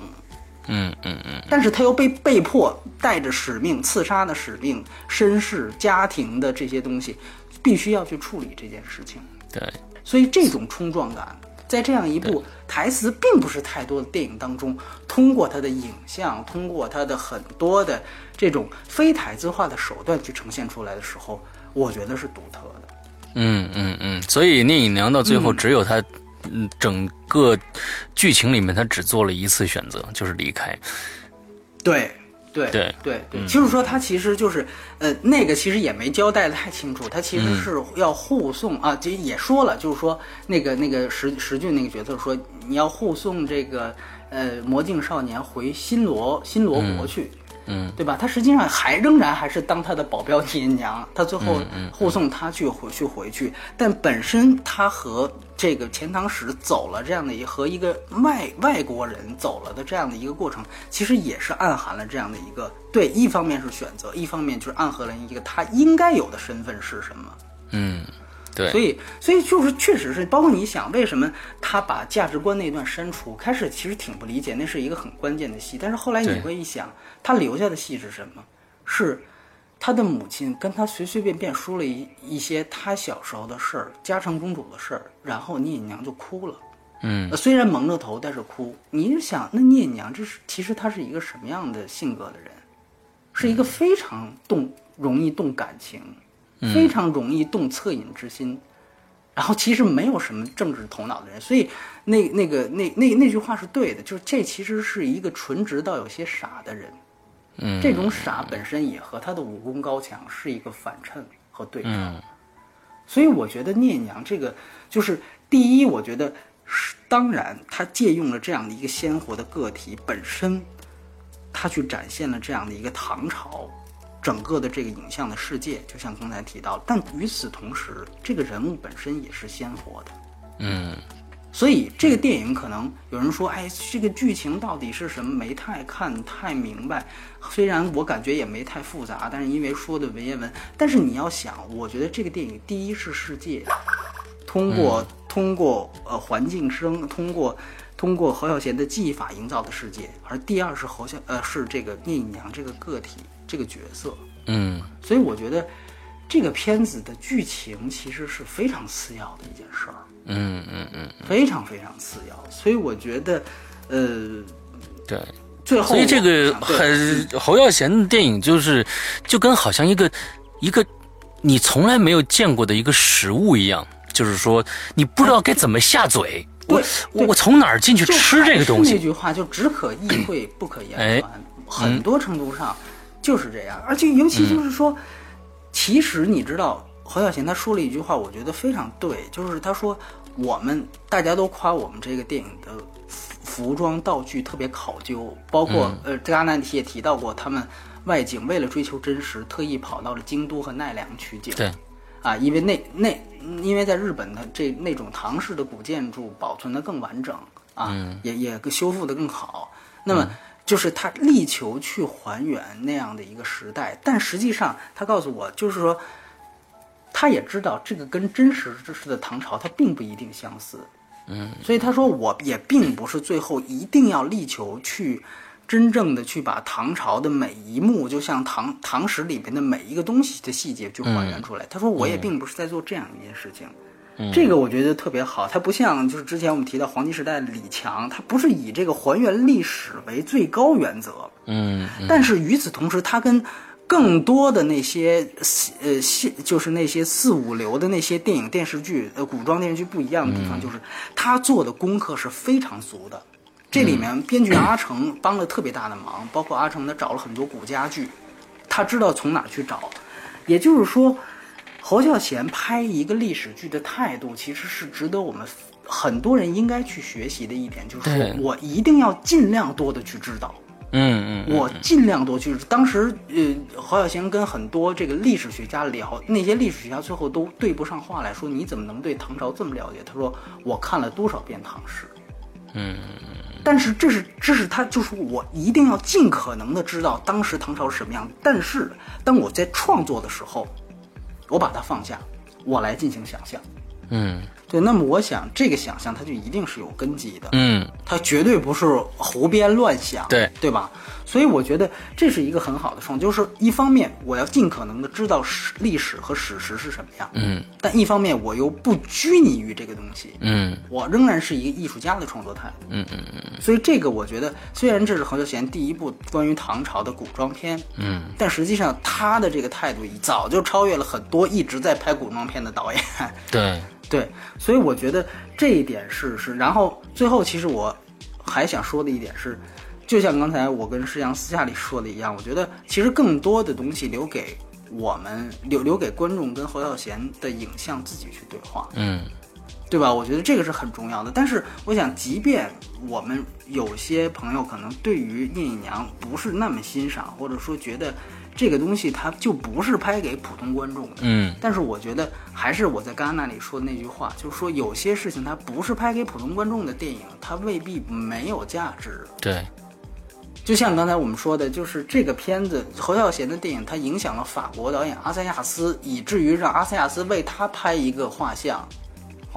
A: 嗯嗯嗯，
B: 但是他又被被迫带着使命、刺杀的使命、身世、家庭的这些东西，必须要去处理这件事情。
A: 对，
B: 所以这种冲撞感，在这样一部台词并不是太多的电影当中，通过他的影像，通过他的很多的这种非台词化的手段去呈现出来的时候，我觉得是独特的。
A: 嗯嗯嗯，所以聂隐娘到最后只有他。嗯，整个剧情里面，他只做了一次选择，就是离开。
B: 对，对，
A: 对，
B: 对，对，就是说，他其实就是，呃，那个其实也没交代的太清楚，他其实是要护送啊，这也说了，就是说，那个那个石石俊那个角色说，你要护送这个呃魔镜少年回新罗新罗国去。
A: 嗯，
B: 对吧？他实际上还仍然还是当他的保镖聂隐娘，他最后护送他去回去回去。但本身他和这个钱塘史走了这样的一和一个外外国人走了的这样的一个过程，其实也是暗含了这样的一个对，一方面是选择，一方面就是暗合了一个他应该有的身份是什么。
A: 嗯。对，
B: 所以，所以就是确实是，包括你想，为什么他把价值观那段删除？开始其实挺不理解，那是一个很关键的戏。但是后来你会一想，他留下的戏是什么？是他的母亲跟他随随便便说了一一些他小时候的事儿，嘉诚公主的事儿，然后聂隐娘就哭了。
A: 嗯，
B: 虽然蒙着头，但是哭。你就想，那聂隐娘这是其实她是一个什么样的性格的人？是一个非常动容易动感情。非常容易动恻隐之心，然后其实没有什么政治头脑的人，所以那那个那那那句话是对的，就是这其实是一个纯直到有些傻的人，
A: 嗯，
B: 这种傻本身也和他的武功高强是一个反衬和对
A: 照，
B: 所以我觉得聂娘这个就是第一，我觉得是当然他借用了这样的一个鲜活的个体本身，他去展现了这样的一个唐朝。整个的这个影像的世界，就像刚才提到，但与此同时，这个人物本身也是鲜活的。
A: 嗯，
B: 所以这个电影可能有人说，哎，这个剧情到底是什么？没太看太明白。虽然我感觉也没太复杂，但是因为说的文言文。但是你要想，我觉得这个电影第一是世界，通过通过呃环境声，通过通过侯孝贤的技法营造的世界，而第二是侯孝呃是这个聂隐娘这个个体。这个角色，
A: 嗯，
B: 所以我觉得这个片子的剧情其实是非常次要的一件事儿，
A: 嗯嗯嗯，
B: 非常非常次要。所以我觉得，呃，
A: 对，
B: 最后，
A: 所以这个很侯耀贤的电影就是就跟好像一个一个你从来没有见过的一个食物一样，就是说你不知道该怎么下嘴，我我从哪儿进去吃这个东西？
B: 那句话就只可意会不可言传，很多程度上。就是这样，而且尤其就是说，其实你知道，侯孝贤他说了一句话，我觉得非常对，就是他说我们大家都夸我们这个电影的服装道具特别考究，包括呃，这个阿南提也提到过，他们外景为了追求真实，特意跑到了京都和奈良取景。
A: 对，
B: 啊，因为那那因为在日本的这那种唐式的古建筑保存的更完整啊，也也修复的更好，那么。就是他力求去还原那样的一个时代，但实际上他告诉我，就是说，他也知道这个跟真实真实的唐朝，它并不一定相似。
A: 嗯，
B: 所以他说，我也并不是最后一定要力求去真正的去把唐朝的每一幕，就像唐唐史里面的每一个东西的细节去还原出来。他说，我也并不是在做这样一件事情。这个我觉得特别好，它不像就是之前我们提到黄金时代的李强，他不是以这个还原历史为最高原则。
A: 嗯，
B: 但是与此同时，他跟更多的那些呃，现就是那些四五流的那些电影电视剧呃古装电视剧不一样的地方，就是他做的功课是非常足的。这里面编剧阿成帮了特别大的忙，包括阿成他找了很多古家具，他知道从哪去找。也就是说，侯孝贤拍一个历史剧的态度，其实是值得我们很多人应该去学习的一点，就是说我一定要尽量多的去知道。
A: 嗯
B: 嗯，我尽量多去。当时，呃，侯孝贤跟很多这个历史学家聊，那些历史学家最后都对不上话来说：“你怎么能对唐朝这么了解？”他说：“我看了多少遍唐诗。”
A: 嗯，
B: 但是这是这是他就是我一定要尽可能的知道当时唐朝是什么样。但是当我在创作的时候，我把它放下，我来进行想象。
A: 嗯。
B: 对，那么我想这个想象它就一定是有根基的，
A: 嗯，
B: 它绝对不是胡编乱想，
A: 对
B: 对吧？所以我觉得这是一个很好的创，就是一方面我要尽可能的知道史历史和史实是什么样，
A: 嗯，
B: 但一方面我又不拘泥于这个东西，
A: 嗯，
B: 我仍然是一个艺术家的创作态度，
A: 嗯嗯嗯，
B: 所以这个我觉得虽然这是侯孝贤第一部关于唐朝的古装片，
A: 嗯，
B: 但实际上他的这个态度早就超越了很多一直在拍古装片的导演，
A: 对。
B: 对，所以我觉得这一点是是，然后最后其实我还想说的一点是，就像刚才我跟施阳私下里说的一样，我觉得其实更多的东西留给我们留留给观众跟侯孝贤的影像自己去对话，
A: 嗯，
B: 对吧？我觉得这个是很重要的。但是我想，即便我们有些朋友可能对于聂隐娘不是那么欣赏，或者说觉得。这个东西它就不是拍给普通观众的，
A: 嗯，
B: 但是我觉得还是我在刚刚那里说的那句话，就是说有些事情它不是拍给普通观众的电影，它未必没有价值。
A: 对，
B: 就像刚才我们说的，就是这个片子侯孝贤的电影，它影响了法国导演阿塞亚斯，以至于让阿塞亚斯为他拍一个画像，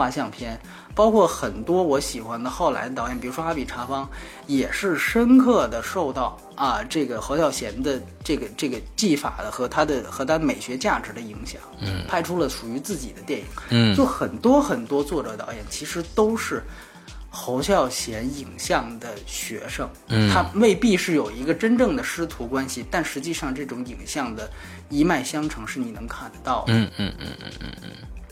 B: 画像片。包括很多我喜欢的后来的导演，比如说阿比查邦，也是深刻的受到啊这个侯孝贤的这个这个技法的和他的和他美学价值的影响，
A: 嗯，
B: 拍出了属于自己的电影，
A: 嗯，
B: 就很多很多作者导演其实都是侯孝贤影像的学生，
A: 嗯，
B: 他未必是有一个真正的师徒关系，但实际上这种影像的一脉相承是你能看得到的，
A: 嗯嗯嗯嗯嗯嗯。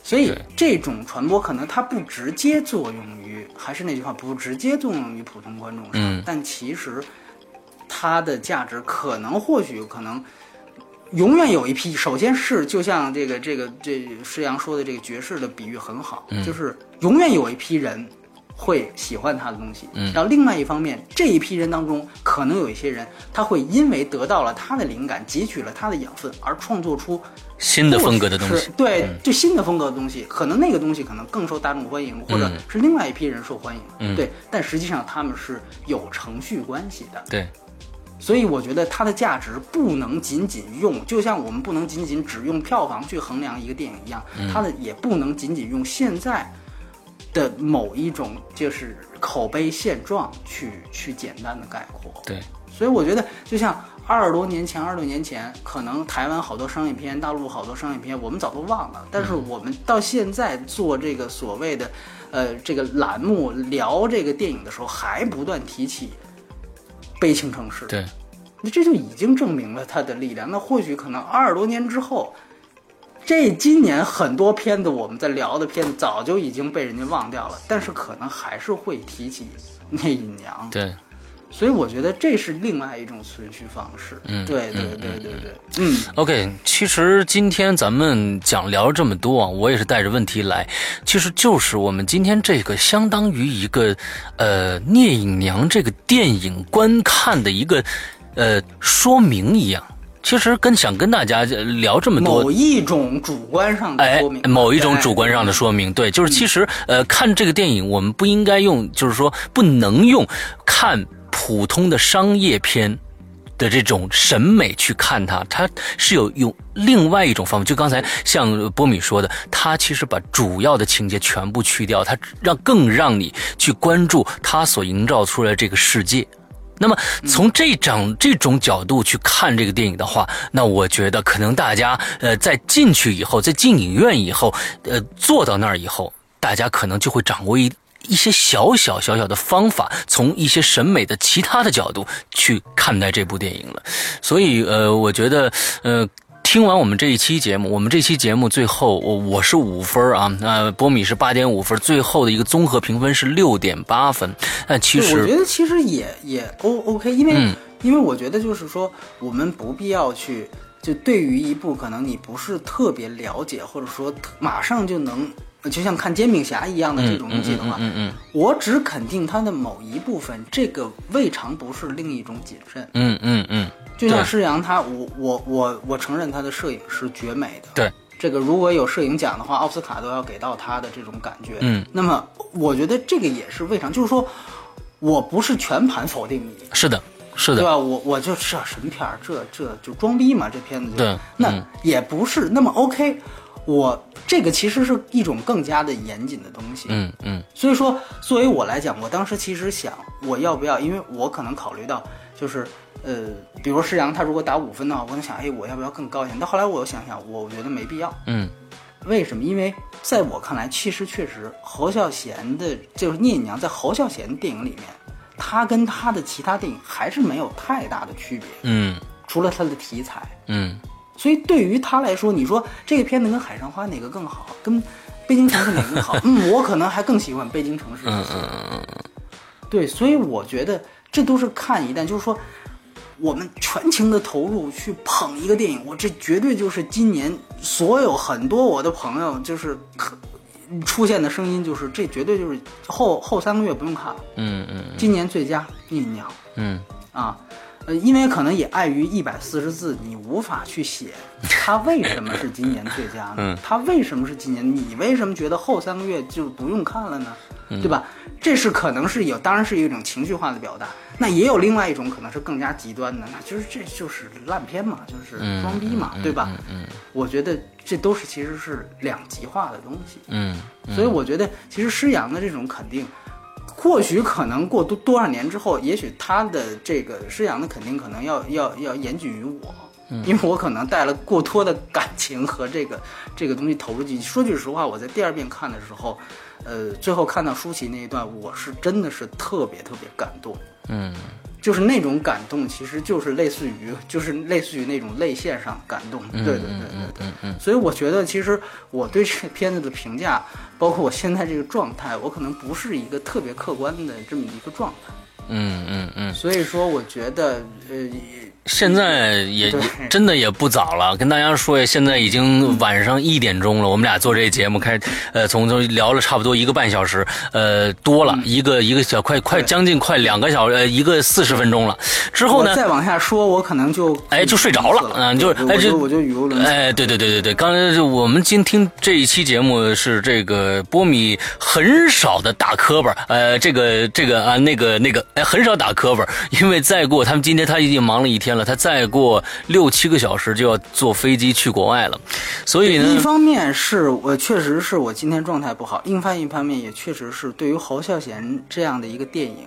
B: 所以这种传播可能它不直接作用于，还是那句话，不直接作用于普通观众
A: 上，
B: 但其实它的价值可能或许可能永远有一批。首先是就像这个这个这施阳说的这个爵士的比喻很好，就是永远有一批人。会喜欢他的东西，
A: 嗯，
B: 然后另外一方面，这一批人当中，可能有一些人，他会因为得到了他的灵感，汲取了他的养分，而创作出
A: 新的风格的东西。
B: 对，就新的风格的东西，可能那个东西可能更受大众欢迎，或者是另外一批人受欢迎。
A: 嗯，
B: 对，但实际上他们是有程序关系的。
A: 对，
B: 所以我觉得它的价值不能仅仅用，就像我们不能仅仅只用票房去衡量一个电影一样，它的也不能仅仅用现在。的某一种就是口碑现状去去简单的概括，
A: 对，
B: 所以我觉得就像二十多年前，二十多年前，可能台湾好多商业片，大陆好多商业片，我们早都忘了，但是我们到现在做这个所谓的，呃，这个栏目聊这个电影的时候，还不断提起悲情城市，
A: 对，
B: 那这就已经证明了它的力量。那或许可能二十多年之后。这今年很多片子，我们在聊的片子早就已经被人家忘掉了，但是可能还是会提起聂隐娘。
A: 对，
B: 所以我觉得这是另外一种存续方式。
A: 嗯，
B: 对对对对对。嗯
A: ，OK，其实今天咱们讲聊了这么多啊，我也是带着问题来，其实就是我们今天这个相当于一个呃聂隐娘这个电影观看的一个呃说明一样。其实跟想跟大家聊这么多，
B: 某一种主观上的说明，
A: 某一种主观上的说明，对，就是其实呃，看这个电影，我们不应该用，就是说不能用看普通的商业片的这种审美去看它，它是有用另外一种方法。就刚才像波米说的，他其实把主要的情节全部去掉，他让更让你去关注他所营造出来这个世界。那么从这张这种角度去看这个电影的话，那我觉得可能大家呃在进去以后，在进影院以后，呃坐到那儿以后，大家可能就会掌握一。一些小小小小的方法，从一些审美的其他的角度去看待这部电影了。所以，呃，我觉得，呃，听完我们这一期节目，我们这期节目最后，我我是五分啊，那波米是八点五分，最后的一个综合评分是六点八分。但其实，
B: 我觉得其实也也 O OK，因为因为我觉得就是说，我们不必要去就对于一部可能你不是特别了解，或者说马上就能。就像看煎饼侠一样的这种东西的话，
A: 嗯嗯，
B: 我只肯定它的某一部分，这个未尝不是另一种谨慎。
A: 嗯嗯嗯，
B: 就像施洋，他我我我我承认他的摄影是绝美的。
A: 对，
B: 这个如果有摄影奖的话，奥斯卡都要给到他的这种感觉。
A: 嗯，
B: 那么我觉得这个也是未尝，就是说我不是全盘否定你。
A: 是的，是的，
B: 对吧？我我就是神片儿这这就装逼嘛，这片子就
A: 对，
B: 那也不是那么 OK。我这个其实是一种更加的严谨的东西，
A: 嗯嗯，
B: 所以说作为我来讲，我当时其实想我要不要，因为我可能考虑到就是，呃，比如施洋他如果打五分的话，我能想，哎，我要不要更高一点？但后来我又想想，我觉得没必要，
A: 嗯，
B: 为什么？因为在我看来，其实确实侯孝贤的，就是聂隐娘在侯孝贤电影里面，他跟他的其他电影还是没有太大的区别，
A: 嗯，
B: 除了他的题材，
A: 嗯。
B: 所以对于他来说，你说这个片子跟《海上花》哪个更好？跟《北京城市》哪个更好？嗯，我可能还更喜欢《北京城市》。
A: 嗯嗯嗯嗯。
B: 对，所以我觉得这都是看一旦，就是说我们全情的投入去捧一个电影，我这绝对就是今年所有很多我的朋友就是出现的声音，就是这绝对就是后后三个月不用看了。
A: 嗯嗯。
B: 今年最佳《聂隐娘》。
A: 嗯。
B: 啊。呃，因为可能也碍于一百四十字，你无法去写他为什么是今年最佳呢？
A: 嗯，
B: 他为什么是今年？你为什么觉得后三个月就不用看了呢？对吧？这是可能是有，当然是一种情绪化的表达。那也有另外一种可能是更加极端的，那就是这就是烂片嘛，就是装逼嘛，对吧？
A: 嗯，
B: 我觉得这都是其实是两极化的东西。
A: 嗯，
B: 所以我觉得其实施洋的这种肯定。或许可能过多多少年之后，也许他的这个施洋的肯定可能要要要严谨于我，因为我可能带了过多的感情和这个这个东西投入进去。说句实话，我在第二遍看的时候，呃，最后看到舒淇那一段，我是真的是特别特别感动。
A: 嗯。
B: 就是那种感动，其实就是类似于，就是类似于那种泪腺上感动。对对对对对。
A: 嗯
B: 所以我觉得，其实我对这片子的评价，包括我现在这个状态，我可能不是一个特别客观的这么一个状态。
A: 嗯嗯嗯。
B: 所以说，我觉得，呃。
A: 现在也真的也不早了，跟大家说呀，现在已经晚上一点钟了。我们俩做这个节目，开呃，从从聊了差不多一个半小时，呃，多了一个一个小快快将近快两个小时，呃，一个四十分钟了。之后呢，
B: 再往下说，我可能就
A: 哎就睡着了，嗯，就哎
B: 就我就语无伦次。
A: 哎，对对对对对，刚才就我们今听这一期节目是这个波米很少的打磕巴，呃，这个这个啊那个那个哎很少打磕巴，因为再过他们今天他已经忙了一天。他再过六七个小时就要坐飞机去国外了，所以呢，
B: 一方面是我确实是我今天状态不好，另外一方面也确实是对于侯孝贤这样的一个电影，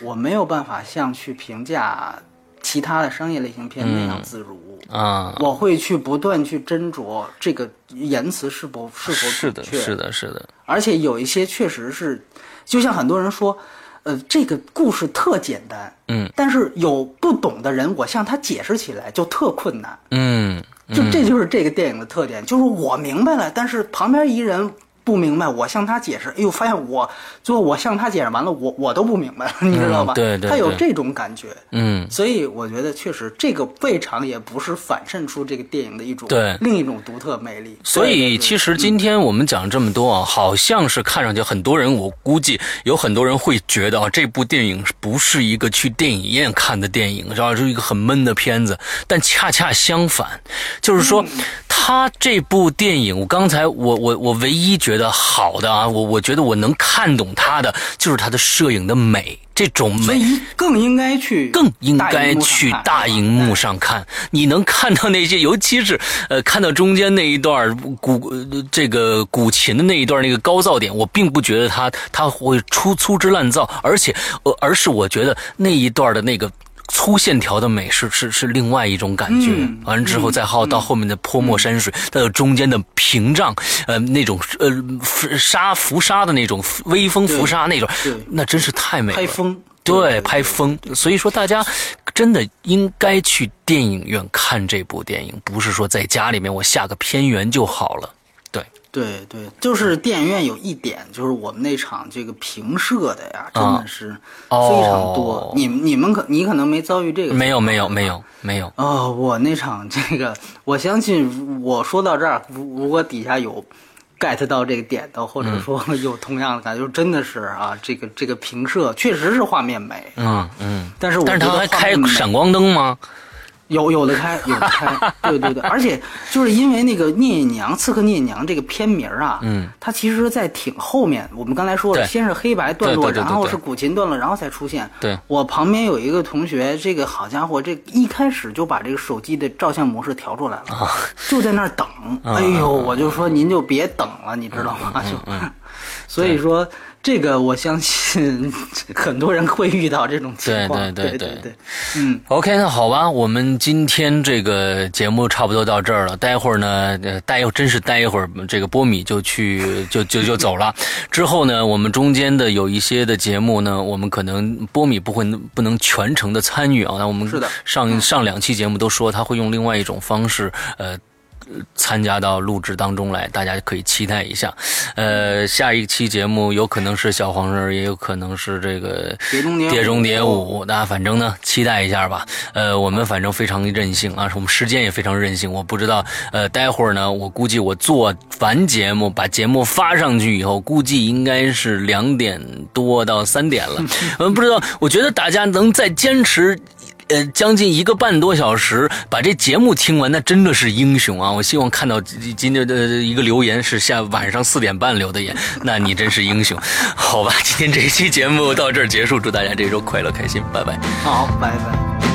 B: 我没有办法像去评价其他的商业类型片那样自如
A: 啊，
B: 我会去不断去斟酌这个言辞是否是否
A: 是的，是的，是的，
B: 而且有一些确实是，就像很多人说。呃，这个故事特简单，
A: 嗯，
B: 但是有不懂的人，我向他解释起来就特困难，
A: 嗯，
B: 就这就是这个电影的特点，就是我明白了，但是旁边一人。不明白，我向他解释，哎呦，发现我最后我向他解释完了，我我都不明白了，你知道吧？
A: 对对，
B: 他有这种感觉，
A: 嗯，
B: 所以我觉得确实这个未尝也不是反衬出这个电影的一种
A: 对
B: 另一种独特魅力。
A: 所以其实今天我们讲这么多啊，好像是看上去很多人，我估计有很多人会觉得啊，这部电影不是一个去电影院看的电影，然后是一个很闷的片子。但恰恰相反，就是说他这部电影，我刚才我我我唯一觉。觉得好的啊，我我觉得我能看懂他的，就是他的摄影的美，这种美
B: 更应该去
A: 更应该去大荧幕上看。你能看到那些，尤其是呃，看到中间那一段古这个古琴的那一段那个高噪点，我并不觉得他他会出粗制滥造，而且呃，而是我觉得那一段的那个。粗线条的美是是是另外一种感觉，完了之后再好到后面的泼墨山水，再有中间的屏障，呃，那种呃沙浮沙的那种微风浮沙那种，那真是太美了。
B: 拍风，
A: 对，拍风。所以说，大家真的应该去电影院看这部电影，不是说在家里面我下个片源就好了。
B: 对对，就是电影院有一点，就是我们那场这个平射的呀，真的是非常多。你你们可你可能没遭遇这个？
A: 没有没有没有没有。
B: 哦，我那场这个，我相信我说到这儿，如果底下有 get 到这个点的，或者说 有同样的感觉，真的是啊，这个这个平射确实是画面美。
A: 嗯嗯。
B: 但是
A: 但是他还开闪光灯吗？
B: 有有的开，有的开，对对对，而且就是因为那个《聂隐娘》《刺客聂隐娘》这个片名啊，嗯，它其实，在挺后面。我们刚才说了，先是黑白段落，然后是古琴段落，然后才出现。
A: 对，
B: 我旁边有一个同学，这个好家伙，这一开始就把这个手机的照相模式调出来了，就在那儿等。哎呦，我就说您就别等了，你知道吗？就，所以说。这个我相信很多人会遇到这种情况。对对对对对，嗯。
A: OK，那好吧，我们今天这个节目差不多到这儿了。待会儿呢，待一真是待一会儿，这个波米就去 就就就走了。之后呢，我们中间的有一些的节目呢，我们可能波米不会不能全程的参与啊。那我们
B: 是的，
A: 上上两期节目都说他会用另外一种方式，呃。参加到录制当中来，大家可以期待一下。呃，下一期节目有可能是小黄人，也有可能是这个碟中谍五。大家反正呢，期待一下吧。呃，我们反正非常任性啊，我们时间也非常任性。我不知道，呃，待会儿呢，我估计我做完节目，把节目发上去以后，估计应该是两点多到三点了。嗯，不知道，我觉得大家能再坚持。呃，将近一个半多小时把这节目听完，那真的是英雄啊！我希望看到今天的一个留言是下晚上四点半留的言，那你真是英雄。好吧，今天这一期节目到这儿结束，祝大家这周快乐开心，拜拜。
B: 好，拜拜。